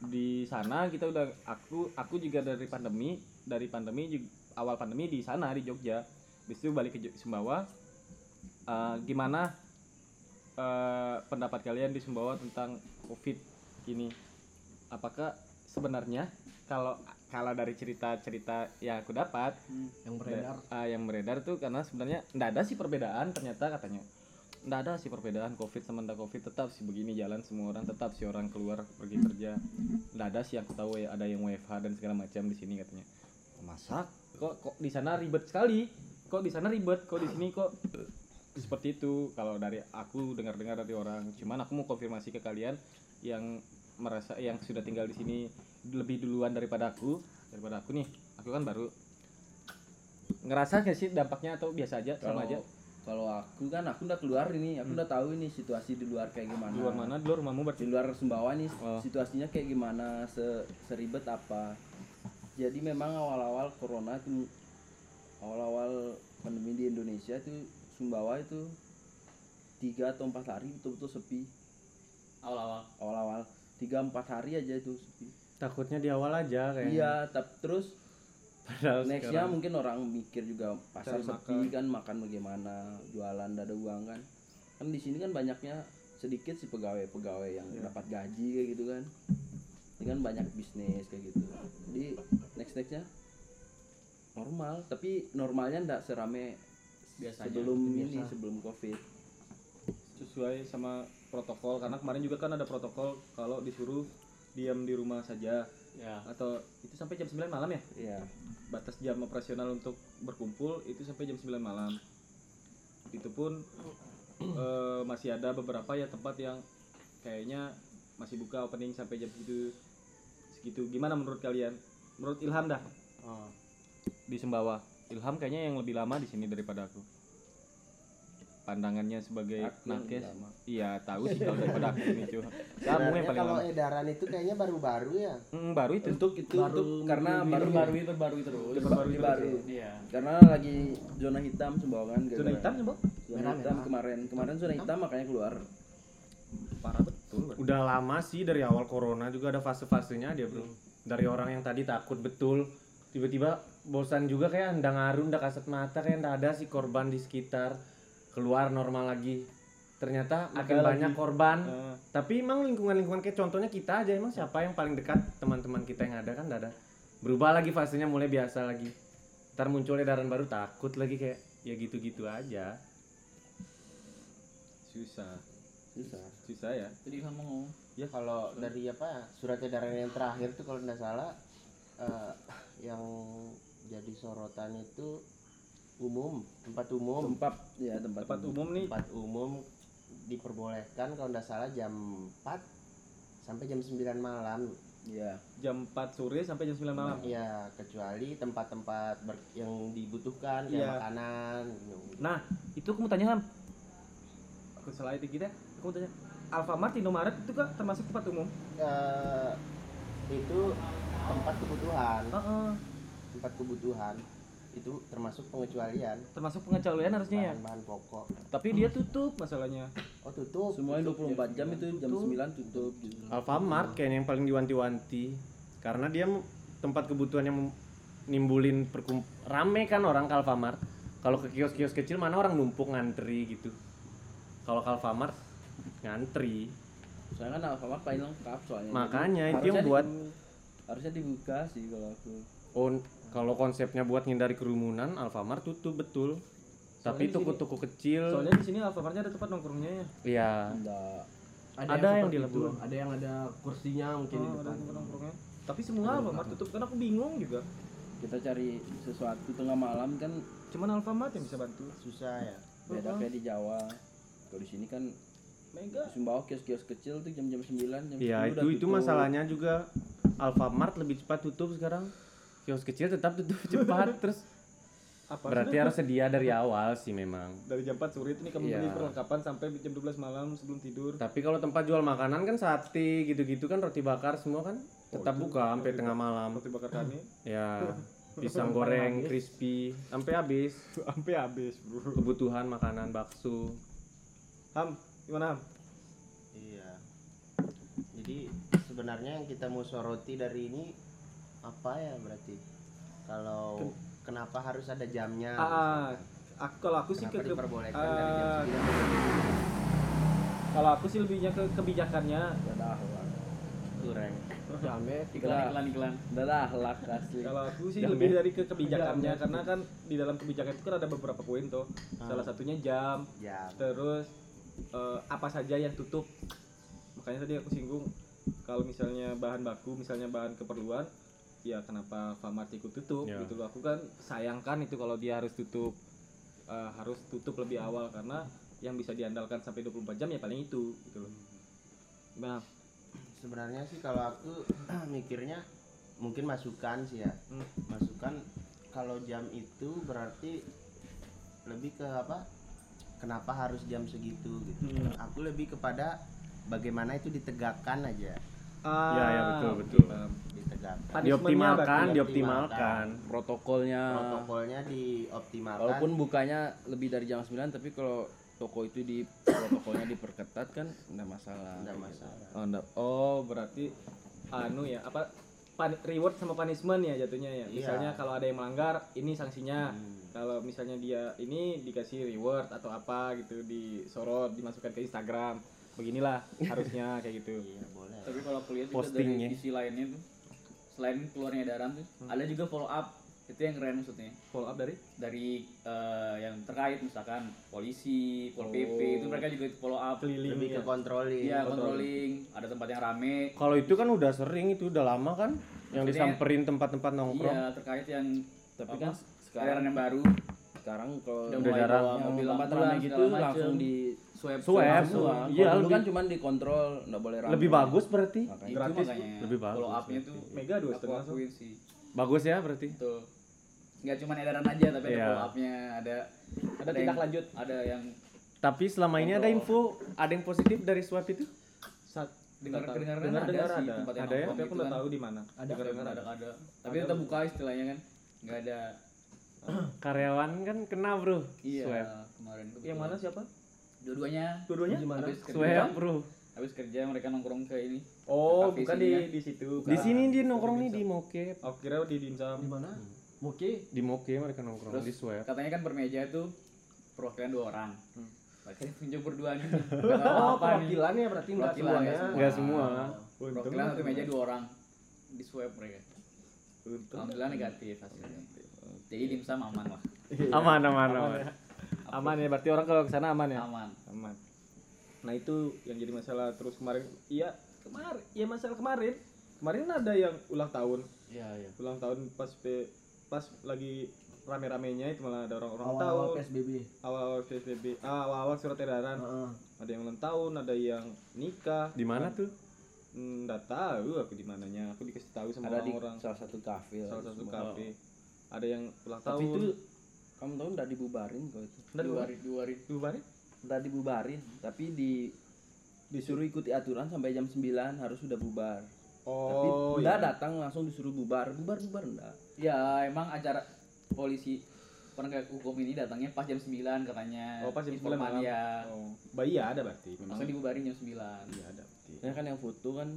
Di sana kita udah aku aku juga dari pandemi, dari pandemi juga, awal pandemi di sana di Jogja. Habis itu balik ke Jo- Sumbawa. Eh, gimana eh, pendapat kalian di Sumbawa tentang Covid ini? Apakah sebenarnya kalau kalau dari cerita-cerita yang aku dapat yang beredar. Ah, yang beredar tuh karena sebenarnya nggak ada sih perbedaan ternyata katanya. Nggak ada sih perbedaan covid sama ndak covid tetap sih begini jalan semua orang tetap sih orang keluar pergi kerja. Nggak ada sih aku tahu ya ada yang WFH dan segala macam di sini katanya. Masak kok kok di sana ribet sekali? Kok di sana ribet? Kok di sini kok seperti itu kalau dari aku dengar-dengar dari orang. Cuman aku mau konfirmasi ke kalian yang merasa yang sudah tinggal di sini lebih duluan daripada aku. Daripada aku nih aku kan baru ngerasa nggak sih dampaknya atau biasa aja kalau sama aja? kalau aku kan aku udah keluar ini aku udah tahu ini situasi di luar kayak gimana. Di luar mana? Di luar rumahmu berarti? Di luar Sumbawa nih Oh. situasinya kayak gimana se seribet apa. Jadi memang awal-awal corona itu awal-awal pandemi di Indonesia itu Sumbawa itu tiga atau empat hari betul-betul sepi. Awal-awal. Awal-awal. Tiga empat hari aja itu sepi. Takutnya di awal aja kayaknya. Iya tapi terus padahal nextnya sekarang- mungkin orang mikir juga pasar Cari sepi makan. kan makan bagaimana? Jualan tidak ada uang kan. Kan di sini kan banyaknya sedikit sih pegawai-pegawai yang Iya. dapat gaji kayak gitu kan. Ini kan banyak bisnis kayak gitu. Jadi next nextnya normal. Tapi normalnya ndak serame biasanya sebelum ini sebelum covid. Sesuai sama protokol karena kemarin juga kan ada protokol kalau disuruh diam di rumah saja. Ya. Atau itu sampai jam 9 malam ya? Ya batas jam operasional untuk berkumpul itu sampai jam 9 malam. Itu pun *clears throat* eh, masih ada beberapa ya tempat yang kayaknya masih buka opening sampai jam segitu segitu. Gimana menurut kalian? Menurut Ilham dah? Oh. di Sembawa Ilham kayaknya yang lebih lama di sini daripada aku. Pandangannya sebagai Aku nakes. iya tahu sih kalau daripada aku ini cuy. Kamu yang paling kalau lama. edaran itu kayaknya baru-baru ya? Hmm, baru itu. Untuk itu Baru untuk karena baru baru baru baru terus baru. baru iya. Karena lagi zona hitam Sumbawa kan zona hitam coba zona hitam merah. kemarin. Kemarin zona hitam? makanya keluar. Parah betul berarti. udah lama sih dari awal corona juga ada fase-fasenya dia bro. Dari orang yang tadi takut betul. Tiba-tiba bosan juga kayak ndak ngaruh ndak kasat mata kayak ndak ada sih korban di sekitar. Keluar normal lagi. Ternyata makin lagi. banyak korban. Eh, tapi emang lingkungan-lingkungan kayak contohnya kita aja emang siapa yang paling dekat? Teman-teman kita yang ada kan ndak ada. Berubah lagi fasenya mulai biasa lagi. Ntar muncul edaran baru takut lagi kayak ya gitu-gitu aja. Susah. Susah. Susah ya. Jadi kamu ngomong. Ya kalau dari apa surat edaran yang terakhir tuh kalau tidak salah eh, yang jadi sorotan itu umum tempat umum. Tempat ya tempat, tempat umum. nih. Tempat umum diperbolehkan kalau tidak salah jam 4 sampai jam 9 malam. Ya jam 4 sore sampai jam 9 malam? Ya kecuali tempat-tempat yang dibutuhkan kayak Iya. makanan gitu. nah itu aku mau tanya Ham. Aku salah itu kita aku mau tanya. Alfamart Indomaret itu kan termasuk tempat umum? Eh, itu tempat kebutuhan. Heeh. Tempat kebutuhan itu termasuk pengecualian. Termasuk pengecualian harusnya ya? Bahan-bahan pokok. Tapi dia tutup masalahnya. Oh tutup? Semuanya 24 jam itu jam 9 tutup gitu. Alfamart kayaknya yang paling diwanti-wanti. Karena dia tempat kebutuhan yang nimbulin perkum rame kan orang ke Alfamart. Kalau ke kios-kios kecil mana orang numpuk ngantri gitu. Kalau ke Alfamart ngantri. Soalnya kan Alfamart paling lengkap soalnya. Makanya, itu yang buat- harusnya dibuka sih kalau aku. Oh kalau konsepnya buat ngindari kerumunan Alfamart tutup betul tapi di sini- toko-toko kecil Soalnya di sini Alfamartnya ada tempat nongkrongnya ya. ya Enggak. Ada yang seperti di. Labuan. Ada yang ada kursinya mungkin di Oh, ada depan. nongkrongnya. Tapi semua Alfamart tutup kan aku bingung juga. kita cari sesuatu tengah malam kan Cuman Alfamart yang bisa bantu. susah ya beda kayak di Jawa kalau di sini kan Mega. di Sumbawa kios-kios kecil tuh jam-jam 9 jam ya 10 itu udah itu tutup. masalahnya juga Alfamart lebih cepat tutup sekarang kios kecil tetap tutup *laughs* cepat terus Apa berarti harus sedia dari awal sih memang dari jam 4 sore itu nih kamu Iya. beli perlengkapan sampai jam 12 malam sebelum tidur. tapi kalau tempat jual makanan kan sate gitu-gitu kan roti bakar semua kan tetap itu buka sampai tengah malam Roti bakar kami ya *laughs* pisang goreng crispy sampai habis *laughs* sampai habis, Bro. kebutuhan makanan bakso Ham, gimana Ham? Iya. Jadi sebenarnya yang kita mau soroti dari ini apa ya berarti? Kalau kenapa harus ada jamnya? Ah, ah, aku kalau aku sih Kenapa ke, ke diperbolehkan dari jam ah, 9 kalau aku sih lebihnya ke kebijakannya. Akhlak kurang? Jamnya *laughs* iklan iklan iklan. Gak ada akhlak asli kalau aku sih lebih dari ke kebijakannya karena kan di dalam kebijakan itu kan ada beberapa poin tuh. Salah satunya jam. Jam. terus eh, apa saja yang tutup. Makanya tadi aku singgung kalau misalnya bahan baku misalnya bahan keperluan ya kenapa Famart ikut tutup Ya. gitu loh aku kan sayangkan itu kalau dia harus tutup eh, harus tutup lebih awal karena yang bisa diandalkan sampai 24 jam ya paling itu gitu loh nah Sebenarnya sih kalau aku *clears throat* mikirnya mungkin masukan sih ya. Hmm. Masukan kalau jam itu berarti lebih ke apa? Kenapa harus jam segitu gitu. Hmm. Aku lebih kepada bagaimana itu ditegakkan aja. Ya ya betul ah, betul paham. Ditegakkan. Dioptimalkan dioptimalkan protokolnya Protokolnya dioptimalkan. walaupun bukanya lebih dari jam 9 tapi kalau toko itu di protokolnya diperketat kan enggak masalah Nggak masalah. Oh, enggak. oh berarti anu ya apa pan- reward sama punishment ya jatuhnya ya. Iya. Misalnya kalau ada yang melanggar ini sanksinya. Hmm. Kalau misalnya dia ini dikasih reward atau apa gitu disorot dimasukkan ke Instagram. Beginilah harusnya kayak gitu. Iya. Tapi kalau aku lihat juga Postingnya. dari sisi lainnya tuh selain keluarnya edaran tuh ada juga follow up. Itu yang keren maksudnya. Follow up dari? Dari eh, yang terkait misalkan polisi pol pp Oh. itu mereka juga follow up. Keliling Lebih ke ya. controlling. iya controlling. ada tempat yang rame. Kalau itu kan udah sering itu udah lama kan? Yang Maksudnya- disamperin tempat-tempat nongkrong. Iya terkait yang tapi apa, kan sekarang yang baru sekarang kalau Udah bawa mobil rame gitu langsung di swab Swab, semua. iya, Kalau dulu kan cuman dikontrol nggak boleh rame. lebih bagus berarti Makanya. Gratis, makanya Lebih bagus follow upnya tuh Mega dua setengah, sih bagus ya berarti Betul. Nggak cuma edaran aja tapi ada follow up-nya, ada Ada tindak yang- lanjut. Ada yang tapi selama ini ada info ada yang positif dari swab itu Saat dengar dengar dengar dengar sih ada. tempat yang Ada ya? Tapi aku gitu nggak kan. tahu di mana. Ada Dengar dengar ada ada. ada. Tapi Ada, tetap Bro. buka istilahnya kan. Nggak ada *clears throat* karyawan kan kena bro iya swab kemarin kebetulan. Yang mana siapa? Dua-duanya. Dua-duanya? Gimana? Habis kerja, swab bro habis kerja mereka nongkrong ke ini. Oh, Kafe bukan sini di kan? di situ. di bukan. sini dia nongkrong nih di mokep Oh, kira di dimsum. Di mana? Moki. di moke mereka nongkrong Terus di swab katanya kan bermeja itu perwakilan dua orang. Hmm. Tunjuk *laughs* berdua nih. *laughs* Oh, perwakilan ya berarti enggak semuanya. nggak nggak semua. Perwakilan satu meja dua orang di swab mereka. Alhamdulillah negatif hasilnya. Jadi dimsum aman lah. *laughs* aman aman aman ya. Aman ya, berarti orang kalau ke sana aman ya? Aman. Aman. Nah, itu yang jadi masalah terus kemarin. Iya, kemarin. Iya, masalah kemarin. Kemarin ada yang ulang tahun. Iya, iya. Ulang tahun pas P, pas lagi rame-ramenya itu malah ada orang-orang Awal-awal tahun. PSBB. Awal-awal PSBB. Ah, awal-awal surat edaran. Heeh. Ada yang ulang tahun, ada yang nikah. di mana tuh Hmm, Nggak tahu aku di mananya. Aku dikasih tahu sama Ada di orang-orang. salah satu kafe. lah, Salah satu kafe. Ada yang ulang tahun. Tapi itu kamu tahu nggak dibubarin kok itu? Nggak Dua dibubarin. hari. Dibubarin? Nggak dibubarin, tapi di disuruh ikuti aturan sampai jam 9 harus sudah bubar. tapi Oh, nggak iya. datang langsung disuruh bubar, bubar bubar enggak. Ya emang acara polisi penegak hukum ini datangnya pas jam 9 katanya. Oh, pas jam 9 Informan malam. ya. Oh, bayi ya ada berarti. Memang dibubarin jam 9. iya ada berarti. Ini kan yang foto kan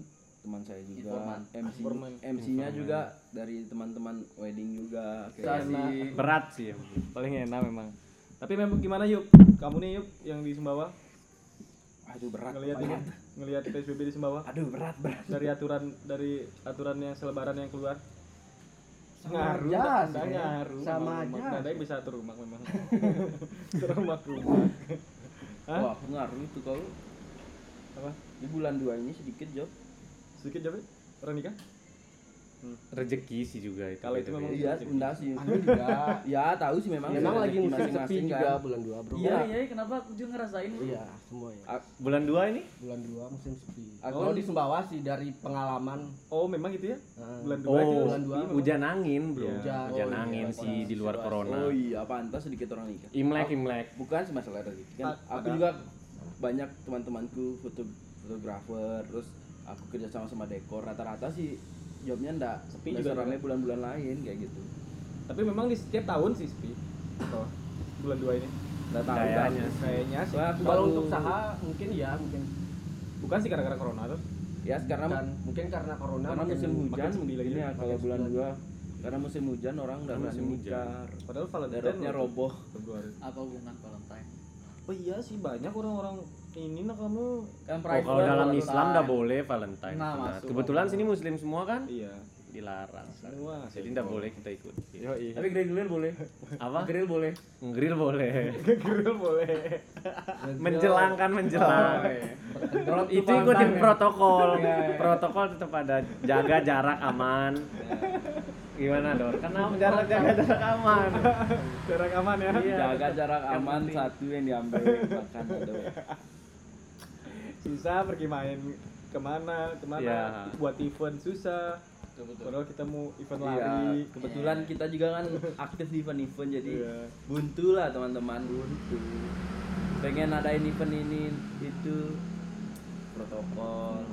teman saya juga, Informan. MC Informan. MC-nya juga dari teman-teman wedding juga. kayak- Kasih. berat sih ya. paling enak memang tapi memang gimana yuk kamu nih yuk yang di Sumbawa Aduh berat. ngelihat ini ngelihat PSBB di Sumbawa Aduh berat berat. dari aturan dari aturan yang selebaran yang keluar ngaruh aja anda sih, ya. ngaruh Sama rumah. aja. Nada bisa satu rumah memang *laughs* rumah Hah? Wah, ngaruh itu kau. apa Di bulan 2 ini sedikit job. Sedikit jawab orang nikah rezeki sih juga itu Kalau itu memang Iya, sih. Anu juga. *laughs* Ya, tahu sih memang. Memang lagi musim sepi masing-masing juga kan. bulan 2, Bro. Iya, iya, kenapa aku juga ngerasain Iya, semua ya. bulan 2 ini Bulan 2 musim sepi. Aku- Kalau di Sumbawa sih dari pengalaman oh memang gitu ya bulan dua itu oh bulan dua. sepi, hujan angin bro Iya. Hujan. hujan Oh, iya, angin sih di luar corona Oh iya, pantas sedikit orang nikah. imlek imlek Bukan sih masalah rezeki kan. Aku juga banyak teman-temanku foto fotografer, terus aku kerja sama sama dekor. Rata-rata sih jobnya enggak Sepi juga seramai kan? bulan-bulan lain kayak gitu. tapi memang di setiap tahun sih sepi oh, bulan dua ini. Enggak tahu. Kayaknya. kayaknya sih. Kalau baru- untuk saha mungkin ya, mungkin. Bukan sih gara-gara corona tuh ya karena dan mungkin karena corona karena musim hujan lagi ya, kalau bulan dua. Karena musim hujan orang udah musim hujan. padahal Valentine roboh. Apa hubungan Valentine? Oh iya sih banyak orang-orang ini nah kamu kan oh, private kalau dalam Valentine. Islam udah boleh Valentine. Nah, masuk. kebetulan sini muslim semua kan? Iya. Dilarang. Semua. Jadi tidak boleh kita ikut. Yo iya tapi grill grill boleh. Apa? Grill boleh. Grill boleh. Grill boleh. *laughs* Menjelang. Kan menjelang. Itu ikutin protokol. Protokol tetap ada. Jaga jarak aman. Gimana dor? Karena jarak jaga jarak aman? Jarak aman ya? Iya. jaga jarak aman satu yang diambil makan ada susah pergi main ke mana ke mana. Iya. buat event susah. Padahal kita mau event Iya, lari. Kebetulan kita juga kan aktif di event-event jadi Iya. buntu lah teman-teman. Buntu. Pengen adain event ini itu. Protokol.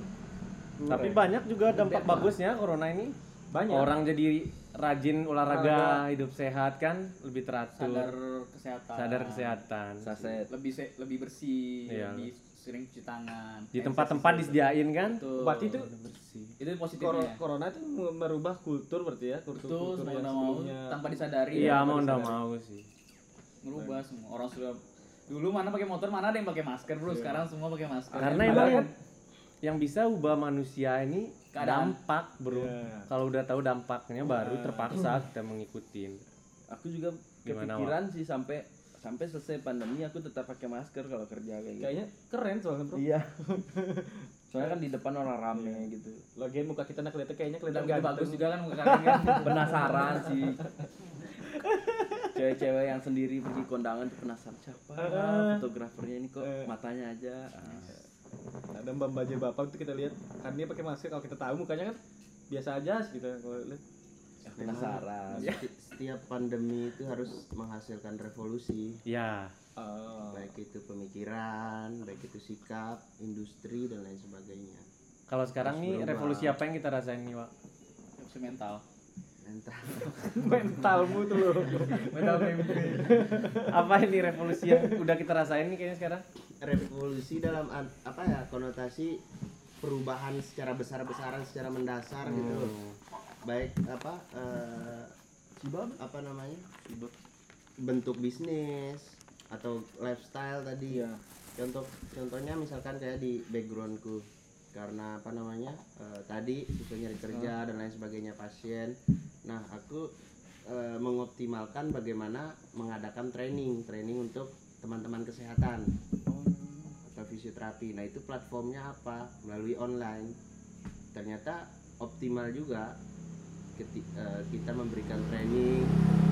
Tapi banyak juga dampak bagusnya corona ini. Banyak. Orang jadi rajin olahraga Olahraga. hidup sehat kan lebih teratur. Sadar kesehatan. Sadar kesehatan. Saset. Lebih se- lebih bersih Iya. lebih sering cuci tangan. Di tempat-tempat disediain kan? Betul. berarti itu itu Kor- positifnya. Corona itu me- merubah kultur berarti ya? Kultur Betul, kultur yang nggak mau tanpa disadari. Iya mau ndak disadari. mau sih. Merubah semua. Orang sudah dulu mana pakai motor mana ada yang pakai masker bro. Iya. sekarang semua pakai masker. Karena Yang emang badan- yang bisa ubah manusia ini Keadaan. dampak bro. Iya. kalau udah tahu dampaknya baru terpaksa kita mengikutin. Aku juga Gimana, kepikiran sih sampai sampai selesai pandemi aku tetap pakai masker kalau kerja kayak gitu. Kayaknya keren soalnya bro. Iya. *laughs* Soalnya kan di depan orang rame gitu. Lagian muka kita nak kelihatan kayaknya kelihatan ganteng. bagus juga kan muka kalian kan? *laughs* Penasaran sih. Cewek-cewek yang sendiri pergi kondangan tuh penasaran siapa Ah. fotografernya ini kok matanya aja? Ah. ada mbak mbak bapak itu kita lihat kan dia pakai masker kalau kita tahu mukanya kan biasa aja sih kita kalau lihat. Penasaran. Seti- setiap pandemi itu harus menghasilkan revolusi. Ya oh. baik itu pemikiran baik itu sikap industri dan lain sebagainya. Kalau sekarang nih berubah. revolusi apa yang kita rasain nih Wak? Revolusi mental. Mental. *laughs* Mentalmu tuh loh. *laughs* Mental mimpi. Apa ini revolusi yang udah kita rasain nih kayaknya sekarang? Revolusi dalam apa ya konotasi perubahan secara besar-besaran secara mendasar gitu loh. baik apa eh, apa namanya? Bentuk bisnis atau lifestyle tadi. Iya. contoh contohnya misalkan kayak di backgroundku. Karena apa namanya? Eh, tadi susah nyari kerja dan lain sebagainya pasien. Nah aku eh, mengoptimalkan bagaimana mengadakan training. Training untuk teman-teman kesehatan. Atau fisioterapi. Nah itu platformnya apa? Melalui online. Ternyata optimal juga keti- eh, kita memberikan training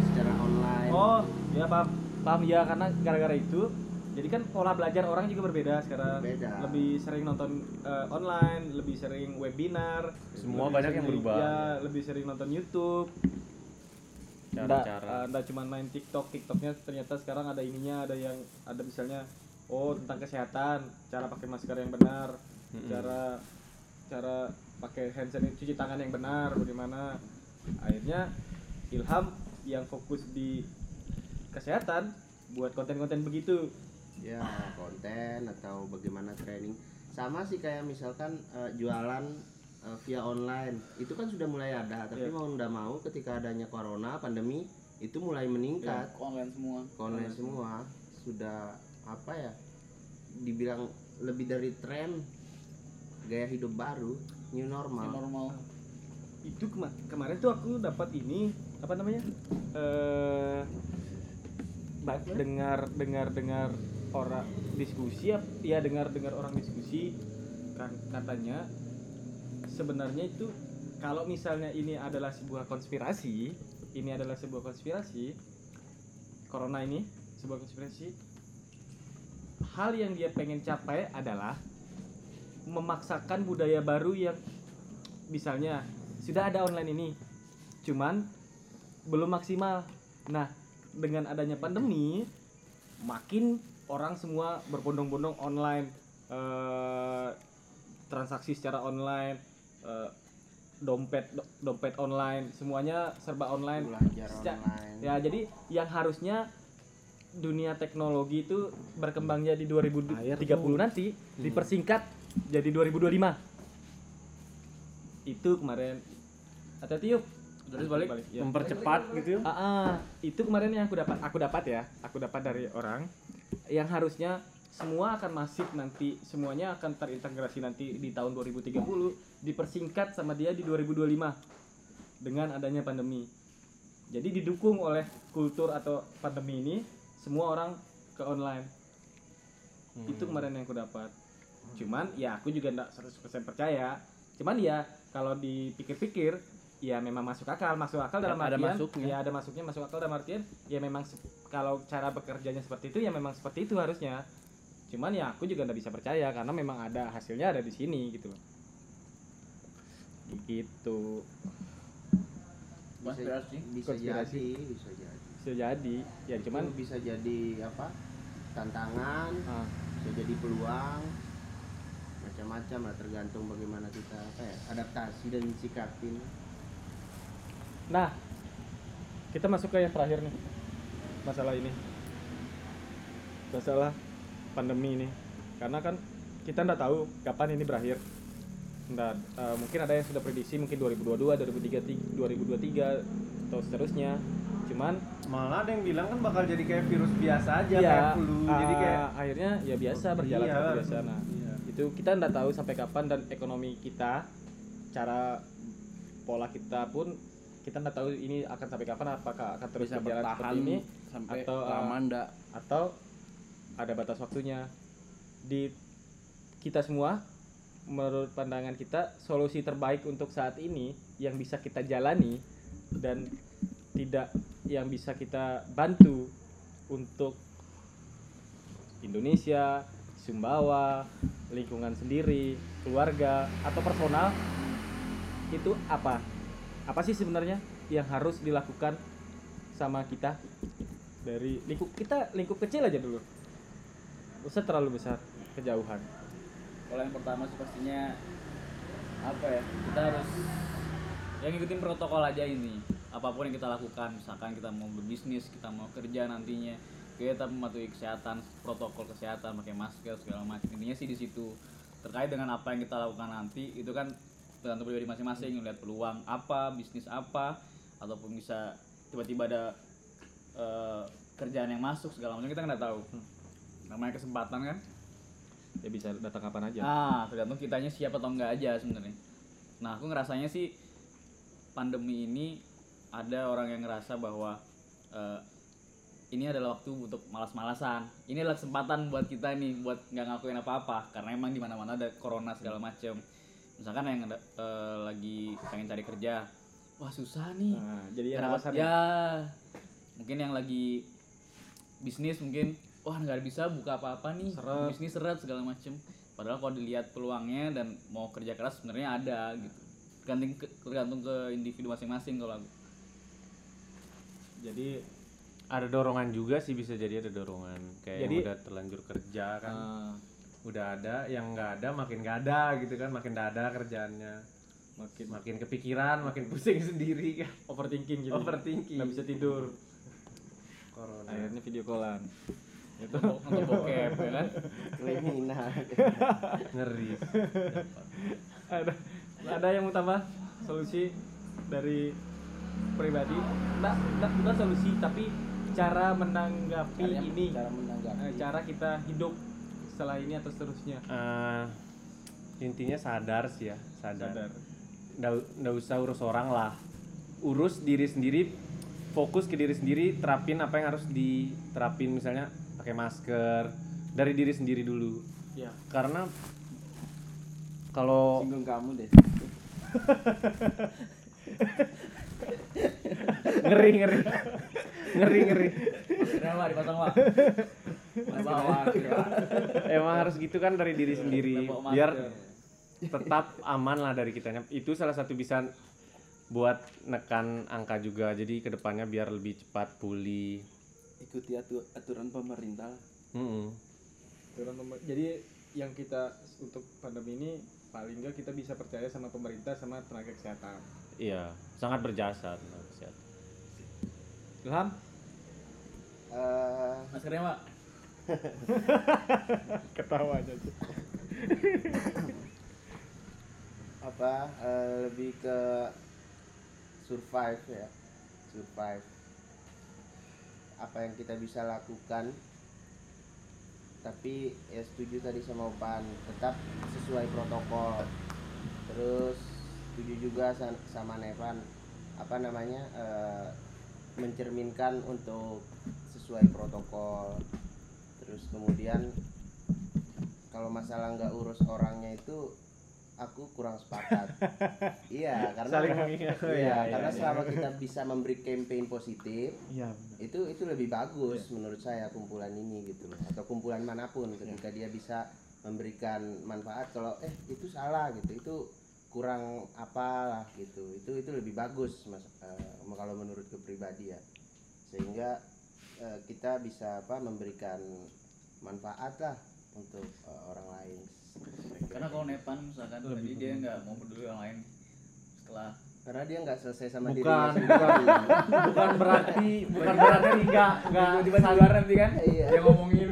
secara online oh ya paham paham ya karena gara-gara itu jadi kan pola belajar orang juga berbeda sekarang Beda. lebih sering nonton eh, online lebih sering webinar Semua banyak yang berubah. ya lebih sering nonton YouTube Nggak, cara-cara eh, nggak cuma main TikTok TikToknya ternyata sekarang ada ininya ada yang ada misalnya oh tentang kesehatan cara pakai masker yang benar Mm-mm. cara cara pakai hand sanitizer cuci tangan yang benar bagaimana akhirnya Ilham yang fokus di kesehatan buat konten-konten begitu. Ya konten atau bagaimana training. Sama sih kayak misalkan eh, jualan eh, via online. Itu kan sudah mulai ada tapi Iya. mau ndak mau ketika adanya corona pandemi itu mulai meningkat. Online semua. Online semua. sudah apa ya dibilang lebih dari tren gaya hidup baru new New normal normal itu kema- kemarin tuh aku dapat ini apa namanya eh ba- dengar dengar dengar orang diskusi ya dengar dengar orang diskusi kan katanya sebenarnya itu kalau misalnya ini adalah sebuah konspirasi ini adalah sebuah konspirasi corona ini sebuah konspirasi hal yang dia pengen capai adalah memaksakan budaya baru yang misalnya sudah ada online ini. Cuman belum maksimal. Nah dengan adanya pandemi makin orang semua berbondong-bondong online eh, transaksi secara online eh, dompet do- dompet online semuanya serba online. Belajar Seca- online. Ya jadi yang harusnya dunia teknologi itu berkembangnya di 2030 nanti dipersingkat jadi 2025 itu kemarin hati-hati yuk. Terus balik. ya. mempercepat gitu Ah, ah, itu kemarin yang aku dapat. Aku dapat ya. Aku dapat dari orang. Yang harusnya semua akan masif nanti. Semuanya akan terintegrasi nanti di tahun 2030 dipersingkat sama dia di 2025 dengan adanya pandemi. Jadi didukung oleh kultur atau pandemi ini semua orang ke online. Itu kemarin yang aku dapat. Cuman ya aku juga enggak 100% percaya. Cuman ya kalau dipikir-pikir ya memang masuk akal masuk akal dalam Ada artian masuknya. ya ada masuknya masuk akal dalam artian ya memang kalau cara bekerjanya seperti itu ya memang seperti itu harusnya. Cuman ya aku juga nggak bisa percaya karena memang ada hasilnya ada di sini gitu. Loh gitu. Bisa, Konspirasi. bisa Konspirasi. jadi bisa jadi. Bisa jadi. Ya cuman Itu bisa jadi apa? Tantangan ah, bisa jadi peluang macam-macam lah tergantung bagaimana kita apa ya adaptasi dan sikapin Nah, kita masuk ke yang terakhir nih. Masalah ini. Masalah pandemi ini. Karena kan kita nggak tahu kapan ini berakhir. Nggak, eh, mungkin ada yang sudah prediksi mungkin 2022, 2023, 2023 atau seterusnya. Cuman malah ada yang bilang kan bakal jadi kayak virus biasa aja ya kayak flu jadi kayak akhirnya ya biasa berjalan Iya. seperti biasa. Nah, Iya. itu kita nggak tahu sampai kapan dan ekonomi kita cara pola kita pun kita nggak tahu ini akan sampai kapan apakah akan terus bisa berjalan seperti ini sampai atau, uh, lama ndak atau ada batas waktunya di kita semua menurut pandangan kita solusi terbaik untuk saat ini yang bisa kita jalani dan tidak yang bisa kita bantu untuk Indonesia, Sumbawa, lingkungan sendiri, keluarga atau personal itu apa? Apa sih sebenarnya yang harus dilakukan sama kita dari lingkup kita lingkup kecil aja dulu. Usah terlalu besar, kejauhan. Kalau yang pertama sih pastinya apa ya? Kita harus yang ngikutin protokol aja ini. Apa pun yang kita lakukan, misalkan kita mau berbisnis, kita mau kerja nantinya, kita mematuhi kesehatan, protokol kesehatan, pakai masker segala macam. Intinya sih di situ. Terkait dengan apa yang kita lakukan nanti, itu kan tergantung pribadi masing-masing melihat peluang apa, bisnis apa, ataupun bisa tiba-tiba ada eh, kerjaan yang masuk segala macam kita nggak tahu. Namanya kesempatan kan. Ya bisa datang kapan aja. Ah, tergantung kitanya siap atau enggak aja sebenarnya. Nah, aku ngerasanya sih pandemi ini ada orang yang ngerasa bahwa eh, ini adalah waktu untuk malas-malasan. Ini adalah kesempatan buat kita nih buat nggak ngakuin apa-apa karena emang di mana-mana ada corona segala macem. Misalkan yang ada, eh, lagi pengen cari kerja, wah susah nih. Nah, jadi yang Kenapa? alasan ya. Mungkin yang lagi bisnis mungkin wah nggak bisa buka apa-apa nih. Seret. bisnis seret segala macem. Padahal kalau dilihat peluangnya dan mau kerja keras sebenarnya ada gitu. Tergantung ke, tergantung ke individu masing-masing kalau aku. Jadi ada dorongan juga sih bisa jadi ada dorongan. Kayak Jadi- yang udah terlanjur kerja kan. Eh, udah ada yang nggak ada makin nggak ada gitu kan makin nggak ada kerjaannya. Makin makin kepikiran makin *laughs* pusing sendiri kan. Overthinking gitu. overthinking. Nggak bisa tidur. corona. Akhirnya video callan. Itu untuk untuk bokep ya kan? kriminal *laughs* ngeri. Ada ada yang mau tambah solusi dari pribadi? Enggak enggak bukan solusi tapi cara menanggapi Caranya- ini. cara menanggapi. Eh, cara kita hidup setelah ini atau seterusnya? Eh, intinya sadar sih ya sadar. Sadar. Nggak nggak usah urus orang lah. Urus diri sendiri fokus ke diri sendiri terapin apa yang harus diterapin misalnya pakai masker dari diri sendiri dulu. Iya. karena kalau Singgung kamu deh. *laughs* ngeri ngeri ngeri ngeri pak. Pak. emang harus gitu kan dari diri sendiri biar tetap aman lah dari kitanya itu salah satu bisa buat nekan angka juga jadi ke depannya biar lebih cepat pulih Ikuti atu- aturan pemerintah. Mm-mm. Aturan pemer- Jadi yang kita untuk pandemi ini paling enggak kita bisa percaya sama pemerintah sama tenaga kesehatan. iya sangat berjasa tenaga kesehatan. Ilham? Eh, Maskernya pak. *laughs* Ketawa aja. apa eh, lebih ke survive ya survive apa yang kita bisa lakukan tapi ya setuju tadi sama Opan tetap sesuai protokol terus setuju juga sa- sama Nevan apa namanya eh, mencerminkan untuk sesuai protokol. Terus kemudian kalau masalah nggak urus orangnya itu aku kurang sepakat. *laughs* Iya karena Saling mengingat. iya, Iya, karena iya, selama kita bisa memberi campaign positif Iya. itu itu lebih bagus menurut saya kumpulan ini gitu loh atau kumpulan mana pun ketika dia bisa memberikan manfaat kalau eh itu salah gitu. Itu kurang apalah gitu. Itu itu lebih bagus mas eh, kalau menurut kepribadi ya. Sehingga eh, kita bisa apa memberikan manfaat lah untuk eh, orang lain. Karena kalau Nepan misalkan tadi dia nggak mau peduli orang lain. Setelah karena dia nggak selesai sama Bukan, dirinya bukan, bukan berarti bukan berarti enggak enggak tiba-tiba di luar nanti kan Iya. dia ngomong ini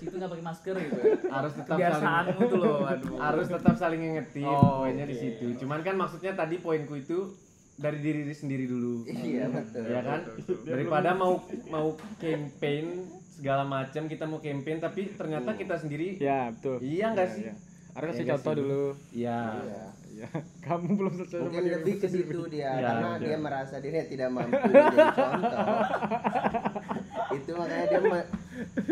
itu nggak pakai masker gitu harus tetap kebiasaanmu saling tuh loh aduh harus tetap saling ngingetin Oh, poinnya di oke. situ. Cuman kan maksudnya tadi poinku itu dari diri sendiri dulu. iya betul ya kan? Daripada mau mau campaign segala macam kita mau campaign tapi ternyata kita sendiri Ya, betul. iya enggak sih? Harus kasih Iya contoh sih. dulu. Iya. Iya. Ya, *laughs* kamu belum selesai sama mungkin lebih ke situ dia Iya, karena iya. dia merasa dirinya tidak mampu *laughs* menjadi contoh itu makanya dia me-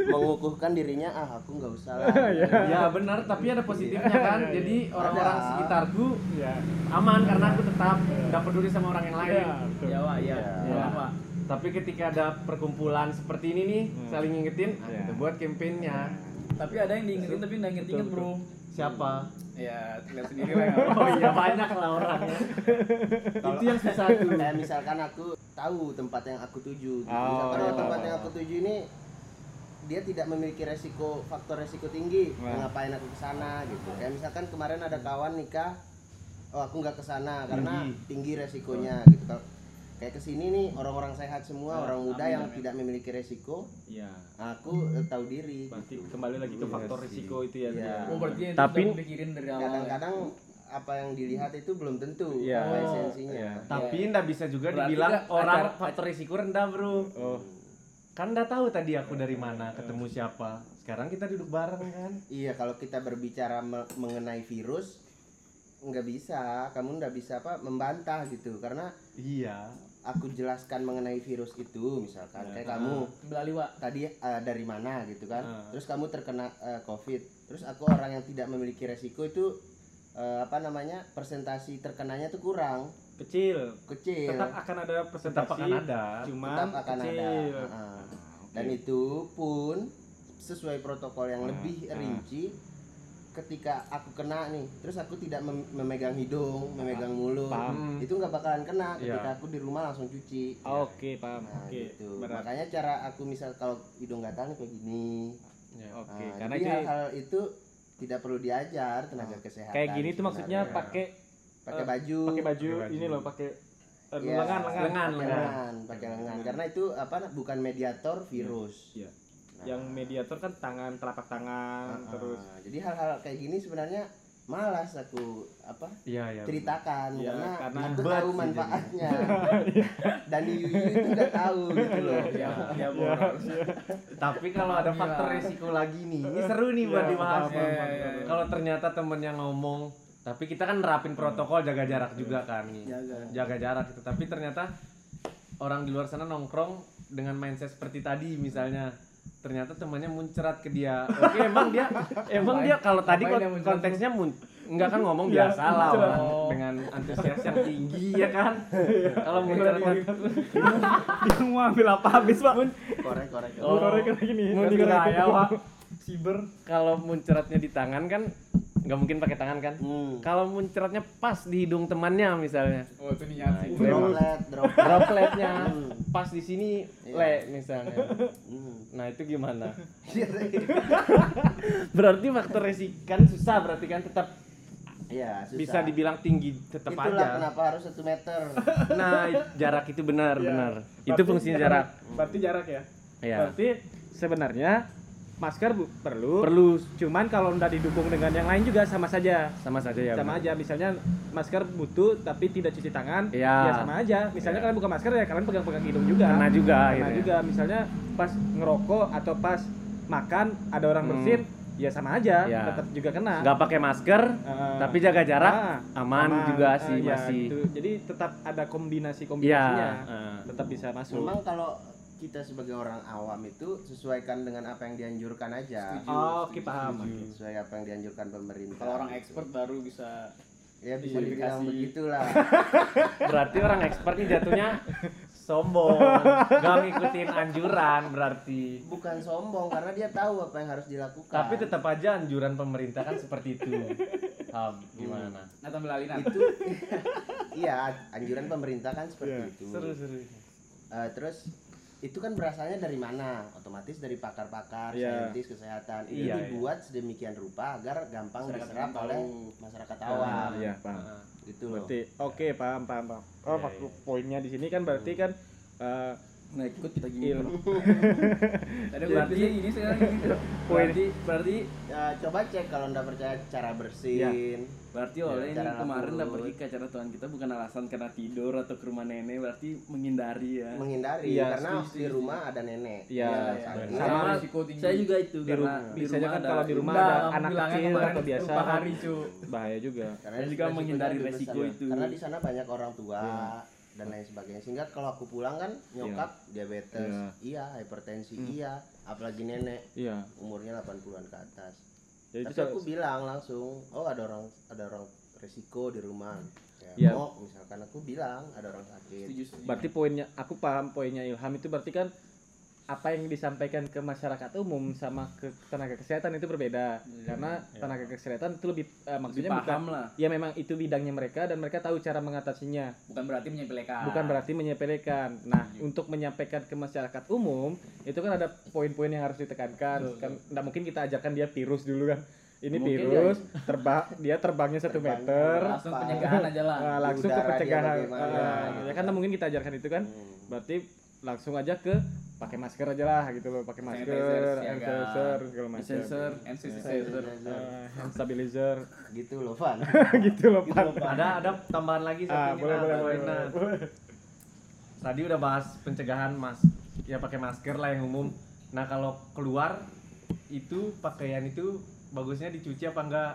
mengukuhkan dirinya ah aku nggak usah lah *laughs* Ya benar, tapi ada positifnya kan. Jadi orang-orang sekitarku Ya. aman karena aku tetap nggak peduli sama orang yang lain. Ya, betul. ya pak iya Iya. ya. pak Tapi ketika ada perkumpulan seperti ini nih, Hmm. saling ngingetin, ah, Iya. kita buat campaignnya. tapi ada yang diingetin tapi nggak inget-inget bro Siapa? ya lihat sendiri lah *laughs* Oh iya banyak lah orangnya. Itu yang susah tuh. kayak misalkan aku tahu tempat yang aku tuju gitu. Oh, misalkan iya, oh, tempat yang aku tuju ini dia tidak memiliki resiko faktor resiko tinggi Wah. ngapain aku ke sana gitu kayak misalkan kemarin ada kawan nikah oh aku nggak ke sana karena tinggi resikonya gitu kayak ke sini nih orang-orang sehat semua orang muda amin, yang amin. tidak memiliki resiko Iya. aku eh, tahu diri Berarti gitu. kembali lagi ke Iya faktor sih. risiko itu ya. Iya. oh berarti itu Tapi- ya? kadang-kadang apa yang dilihat itu belum tentu Iya. apa Oh, esensinya iya. Tapi ndak bisa juga Berarti dibilang nggak orang ada- faktor risiko rendah, Bro. Oh, Kan ndak tahu tadi aku dari mana, ketemu siapa. Sekarang kita duduk bareng kan. Iya, kalau kita berbicara me- mengenai virus nggak bisa, kamu nggak bisa apa membantah gitu karena Iya. Aku jelaskan mengenai virus itu misalkan kayak kamu kembali pak tadi eh, dari mana gitu kan, Ah. terus kamu terkena eh, covid, terus aku orang yang tidak memiliki resiko itu eh, apa namanya persentasi terkenanya tuh kurang kecil. kecil, Tetap akan ada Tetap presentasi. akan ada. Cuman tetap akan ada, kecil. Ah. dan itu pun sesuai protokol yang Ah, lebih ah. rinci ketika aku kena nih terus aku tidak mem- memegang hidung memegang mulut Paham. itu nggak bakalan kena ketika Iya. aku di rumah langsung cuci Oke, paham. nah, Oke. gitu. Berat. makanya cara aku misal kalau hidung gatal nih kayak gini Ya. Oke, Nah, karena jadi itu hal-hal itu tidak perlu diajar tenaga kesehatan kayak gini tuh maksudnya pakai pakai eh, baju pakai baju, Pakai baju. ini loh pakai eh, Iya, lengan lengan lengan, pakai lengan. lengan pakai lengan karena itu apa bukan mediator virus Iya. Nah, yang mediator kan tangan telapak tangan Ah, terus jadi hal-hal kayak gini sebenarnya malas aku apa Iya, iya. ceritakan. Iya, karena, karena aku ribet tahu manfaatnya. *laughs* dan Yuyu itu nggak tahu gitu loh. Ya ya boros Tapi kalau ada faktor risiko lagi nih, ini seru nih buat Iya, dibahas. paham, paham, paham. Kalau ternyata temen yang ngomong Tapi kita kan nerapin protokol jaga jarak juga kan. Jaga. Jaga jarak itu. Tapi ternyata orang di luar sana nongkrong dengan mindset seperti tadi misalnya ternyata temannya muncrat ke dia. Oke, emang dia *laughs* emang dia kalau tadi konteksnya mun enggak kan ngomong biasa lah orang dengan antusias yang tinggi ya kan. Kalau muncrat *laughs* dia mau ambil apa habis pak korek korek Oh, korek lagi nih mau Korek dikaya, lagi. Pak. Siber kalau muncratnya di tangan kan nggak mungkin pakai tangan kan. hmm. Kalau muncratnya pas di hidung temannya misalnya. oh itu niat Nah, droplet droplet dropletnya Hmm. pas di sini Iya. le misalnya. Hmm. Nah itu gimana? Iya, *laughs* berarti faktor resikan susah berarti kan tetap Iya, susah. bisa dibilang tinggi tetap Itulah aja. kenapa harus satu meter. Nah jarak itu benar Iya. benar. Itu fungsinya jarak. berarti jarak ya Iya. berarti sebenarnya masker bu- perlu Perlu cuman kalau udah didukung dengan yang lain juga sama saja sama saja ya. sama benar. aja misalnya masker butuh tapi tidak cuci tangan Iya. ya sama aja misalnya Iya. kalian buka masker ya kalian pegang-pegang hidung juga Kena juga Kena akhirnya. juga misalnya pas ngerokok atau pas makan ada orang Hmm. bersin ya sama aja Iya. tetap juga kena nggak pakai masker Eh, tapi jaga jarak ah, aman, aman. juga Eh, sih ya, masih gitu. jadi tetap ada kombinasi iya kombinasinya eh. tetap bisa masuk Memang kalau kita sebagai orang awam itu sesuaikan dengan apa yang dianjurkan aja. oh, oke paham Sesuai apa yang dianjurkan pemerintah. kalau orang expert baru bisa ya bisa dibilang begitulah. *laughs* berarti orang expert ini jatuhnya sombong nggak ngikutin anjuran berarti Bukan sombong karena dia tahu apa yang harus dilakukan. tapi tetap aja anjuran pemerintah kan seperti itu Ham, gimana nah tampil alina itu iya anjuran pemerintah kan seperti itu. seru seru Eh, terus itu kan berasalnya dari mana? Otomatis dari pakar-pakar, Iya. saintis kesehatan. Itu Iya, iya. dibuat sedemikian rupa agar gampang Masyarakat diserap tahu. oleh masyarakat awam. iya paham Heeh. Gitu loh. berarti oke paham paham paham oh Iya, faktor poinnya di sini kan berarti kan eh, Nah ikut kita gini. ilmu *laughs* ada berarti ini sekarang ini *laughs* Berarti berarti Ya, coba cek kalau anda percaya cara bersin. berarti Ya, oleh ini cara kemarin ngapurut. pergi ke acara Tuhan kita bukan alasan karena tidur atau ke rumah nenek berarti menghindari ya. menghindari Iya, karena di rumah ada nenek. Iya, sakit. benar. sama Sama, risiko tinggi saya juga itu di karena di rumah kan ada kalau di rumah ada anak kecil atau biasa lupa hari cu bahaya juga Karena juga menghindari resiko besar. itu. Karena di sana banyak orang tua dan lain sebagainya. Sehingga kalau aku pulang kan nyokap diabetes, Iya. iya, hipertensi, iya, apalagi nenek iya umurnya 80-an ke atas. jadi itu Tapi aku bilang langsung, oh ada orang ada orang resiko di rumah. Ya, Iya. Mok, misalkan aku bilang ada orang sakit. setuju setuju berarti poinnya aku paham poinnya Ilham itu berarti kan apa yang disampaikan ke masyarakat umum sama ke tenaga kesehatan itu berbeda. Karena tenaga kesehatan itu lebih eh, maksudnya Lebih bukan paham lah. ya memang itu bidangnya mereka dan mereka tahu cara mengatasinya. Bukan berarti menyepelekan. Bukan berarti menyepelekan. Nah untuk menyampaikan ke masyarakat umum itu kan ada poin-poin yang harus ditekankan. Kan nggak mungkin kita ajarkan dia virus dulu kan. Ini Mungkin virus terbang dia terbangnya satu Terbang meter. langsung Apa? pencegahan aja lah. Nah, langsung ke udara dia pencegahan Ah, gitu ya kan nggak mungkin kita ajarkan itu kan. Hmm. berarti langsung aja ke pakai masker aja lah gitu loh pakai masker Sanitizer, hand siaga. sanitizer segala macam Sensor. and sanitizer Ah, hand stabilizer Gitu loh, Van. *laughs* gitu loh Pan. ada ada tambahan lagi satu ah ini, boleh boleh boleh nah. boleh. tadi udah bahas pencegahan mas ya pakai masker lah yang umum nah kalau keluar itu pakaian itu bagusnya dicuci apa enggak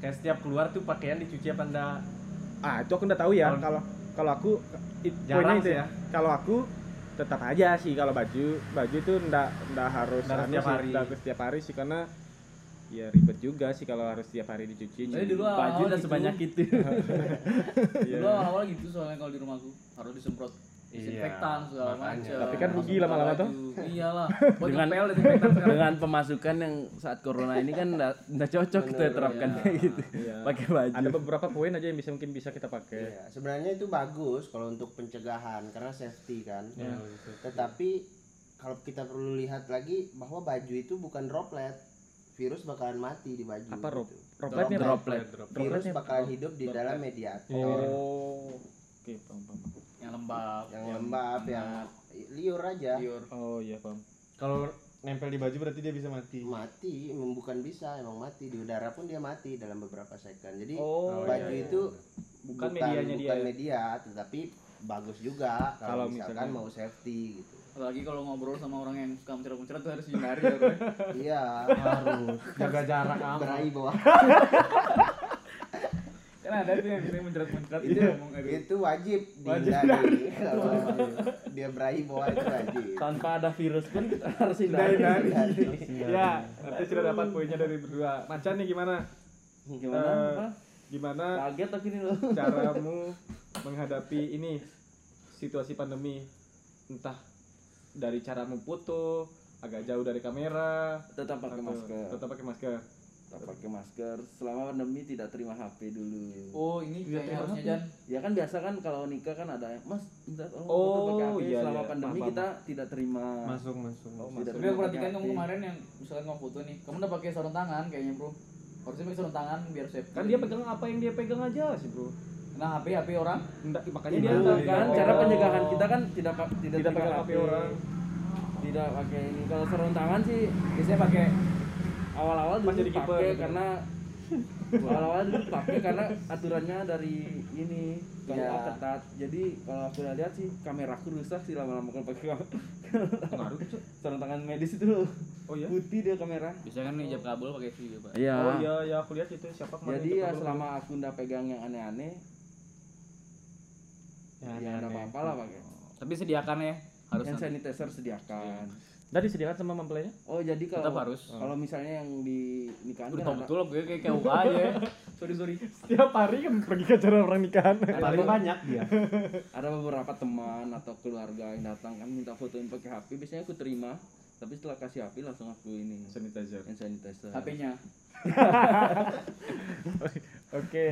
kayak setiap keluar tuh pakaian dicuci apa enggak ah itu aku udah tahu ya Kalau- kalau aku it, Jarang itu sih ya ya. kalau aku tetap aja sih kalau baju baju itu ndak ndak harus Ndak harus anu setiap sih, hari. ndak harus setiap hari sih karena ya ribet juga sih kalau harus setiap hari dicuci Tapi dulu Baju awal udah gitu. sebanyak itu. *laughs* *laughs* Iya. dulu awal gitu soalnya kalau di rumahku harus disemprot disinfektan segala makanya. macam Tapi kan rugi lama-lama tuh. iyalah *laughs* buat Dengan- Dengan pemasukan yang saat corona ini kan nggak nggak cocok kita terapkan kayak gitu. Iya. Pakai baju. ada beberapa poin aja yang bisa mungkin bisa kita pakai Iya, sebenarnya itu bagus kalau untuk pencegahan karena safety kan. Iya. Tetapi kalau kita perlu lihat lagi bahwa baju itu bukan droplet. Virus bakalan mati di baju. apa gitu. dropletnya apa? Droplet. Virus bakalan hidup di dalam mediator oh oke paham paham. Yang lembab yang lembab, yang liur aja. liur. Oh iya paham kalau nempel di baju berarti dia bisa mati? Mati, emang bukan bisa, emang mati. Di udara pun dia mati dalam beberapa second. Jadi Oh, baju iya, iya. itu Bukan medianya dia bukan ya? media, tetapi bagus juga Kalau kalau misalkan misalnya- mau safety gitu. apalagi kalau ngobrol sama orang yang suka muncrat-muncrat tuh harus *laughs* hindari ya iya harus. jaga jarak aman. berai bawah *laughs* kan ada tuh yang bilang muncrat-muncrat itu ngomong aduh. itu wajib Wajib. dihindari. kalau dia berai bawah itu wajib. Tanpa ada virus pun kita harus hindari. Ya nanti sudah dapat poinnya dari berdua. Macan nih gimana? Gimana? Eh, gimana kaget ini loh. caramu menghadapi ini situasi pandemi? Entah dari caramu foto agak jauh dari kamera tetap pakai masker. tetap pakai masker tetap pakai masker. Selama pandemi tidak terima HP dulu. Oh ini Iya, kayaknya terima harusnya. Jan? Ya kan biasa kan kalau nikah kan ada yang mas minta tolong Oh, foto pakai HP iya, selama iya. pandemi Paham, kita tidak terima. Masuk masuk. Tidak tapi aku perhatikan pakai kamu kemarin yang misalkan kamu foto nih kamu udah pakai sarung tangan kayaknya bro. Harusnya pakai sarung tangan biar safe kan dia pegang apa yang dia pegang aja sih bro. Nah HP HP orang? Nggak, makanya dia Itu nggak- kan nggak cara pegang. pencegahan kita kan tidak tidak, Tidak pegang HP orang. tidak pakai ini. Kalau sarung tangan sih biasanya pakai awal-awal dulu jadi kiper pakai gitu. karena *laughs* awal-awal dulu pakai karena aturannya dari ini kalau Iya. ketat. Jadi kalau aku udah lihat sih kameraku rusak sih lama-lama kalau pakai Pengaruh, Cuk. sarung tangan medis itu. Loh oh iya? Putih dia kamera. Biasanya kan hijab kabel pakai itu juga pak. Iya. Oh iya ya aku lihat itu siapa kemarin jadi ya kabel. selama aku ndak pegang yang aneh-aneh Ya, ya, ndak apa-apa lah pakai. Tapi sediakan ya harus hand sanitizer sediakan Tadi disediakan sama mempelainya? Oh jadi kalau Tetap harus. kalau misalnya yang di nikahan Udah kan betul loh gue kayak kayak UA aja. Ya. *laughs* sorry sorry. Setiap hari kan pergi ke acara orang nikahan. Paling banyak dia. *laughs* Ada beberapa teman atau keluarga yang datang kan minta fotoin pakai HP biasanya aku terima. Tapi setelah kasih HP langsung aku ini. Sanitizer. Hand sanitizer. HP-nya *laughs* Oke,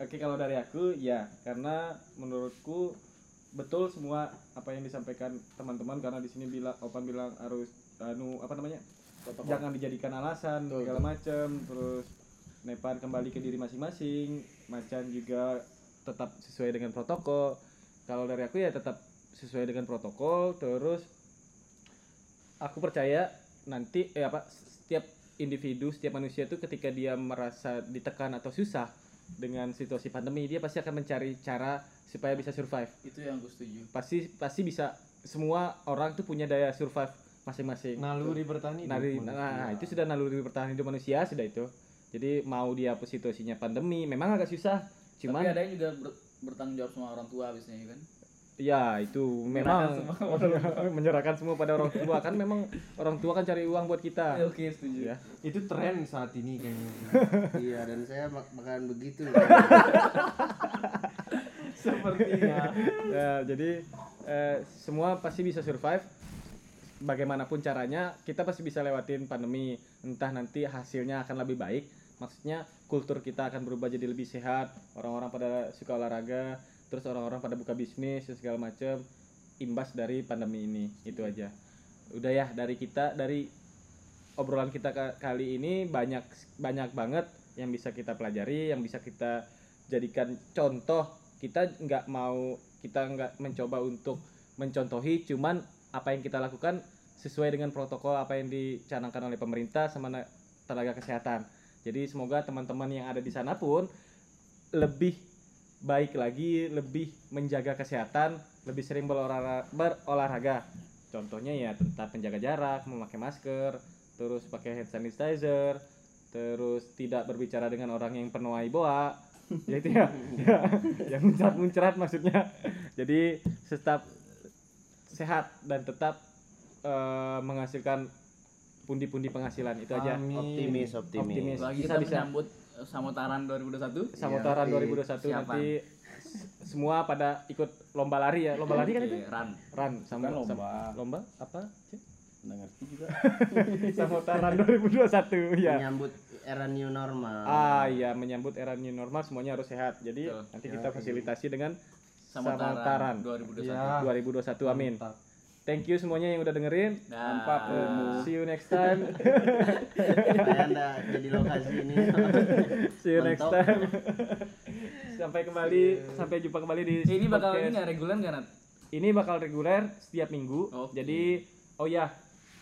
oke kalau dari aku ya karena menurutku betul semua apa yang disampaikan teman-teman karena di sini bilang Opan bilang harus anu apa namanya jangan dijadikan alasan segala macam terus Nepan kembali ke diri masing-masing, Macan juga tetap sesuai dengan protokol. Kalau dari aku ya tetap sesuai dengan protokol terus aku percaya nanti eh apa setiap individu setiap manusia itu ketika dia merasa ditekan atau susah dengan situasi pandemi dia pasti akan mencari cara supaya bisa survive. Itu yang gue setuju. Pasti pasti bisa. Semua orang tuh punya daya survive masing-masing. Naluri bertani Naluri, hidup nah manusia. itu sudah naluri bertahan hidup manusia sudah itu. Jadi mau dia situasinya pandemi memang agak susah tapi cuman ada yang juga ber- bertanggung jawab sama orang tua biasanya kan ya itu memang Menyerahkan *laughs* *laughs* menyerahkan semua pada orang tua. Kan memang orang tua kan cari uang buat kita. Oke setuju. Ya itu tren saat ini kayaknya. *laughs* Iya dan saya bak- bakalan begitu. Sepertinya. Ya jadi eh, semua pasti bisa survive. Bagaimanapun caranya kita pasti bisa lewatin pandemi. Entah nanti hasilnya akan lebih baik. Maksudnya kultur kita akan berubah jadi lebih sehat. Orang-orang pada suka olahraga terus orang-orang pada buka bisnis segala macam imbas dari pandemi ini itu aja. Udah ya dari kita dari obrolan kita ka- kali ini banyak banyak banget yang bisa kita pelajari yang bisa kita jadikan contoh. Kita nggak mau kita nggak mencoba untuk mencontohi cuman apa yang kita lakukan sesuai dengan protokol apa yang dicanangkan oleh pemerintah sama na- tenaga kesehatan. Jadi semoga teman-teman yang ada di sana pun lebih baik lagi lebih menjaga kesehatan lebih sering berolahraga, berolahraga contohnya ya tentang penjaga jarak memakai masker terus pakai hand sanitizer terus tidak berbicara dengan orang yang penuai boa *laughs* ya itu ya, ya yang muncrat muncrat maksudnya jadi tetap sehat dan tetap eh, menghasilkan pundi-pundi penghasilan itu aja Amin. optimis optimis, Optimis. lagi Bisa, kita bisa. menyambut samutaran 2021 samutaran Iya, 2021 siapa? nanti semua pada ikut lomba lari ya. Lomba lari kan itu? Oke, run. Run. Sama Bukan lomba. lomba apa nggak ngerti juga. Samutaran 2021 ya menyambut era new normal. Ah iya menyambut era new normal semuanya harus sehat. Jadi Betul. nanti kita fasilitasi dengan samutaran samutaran 2021 Ya. 2021 amin. Mantap. Thank you semuanya yang udah dengerin. Ilmu. see you next time. Anda jadi lokasi ini. See you next time. Sampai kembali. Sampai jumpa kembali di Eh, ini bakal podcast. ini nggak? Reguler nggak Nat? ini bakal reguler setiap minggu. Oke. jadi oh ya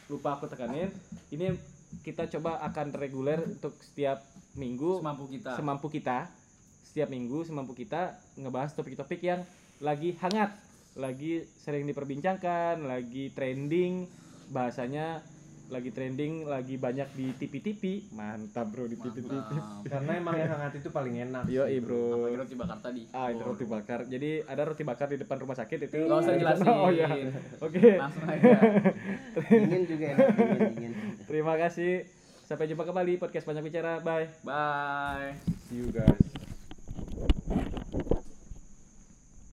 lupa aku tekanin. Ini kita coba akan reguler untuk setiap minggu. Semampu kita. Semampu kita. Setiap minggu semampu kita ngebahas topik-topik yang lagi hangat lagi sering diperbincangkan, lagi trending, bahasanya lagi trending, lagi banyak di TV-TV. Mantap bro di TV-TV. Karena emang yang hangat itu paling enak. Yo sih, bro. Apalagi roti bakar tadi. Ah itu roti bakar. Jadi ada roti bakar di depan rumah sakit itu. Gak usah jelasin. *laughs* Oh iya. Oke. Langsung *laughs* aja. dingin juga enak dingin dingin Terima kasih. Sampai jumpa kembali podcast banyak bicara. Bye. Bye. See you guys.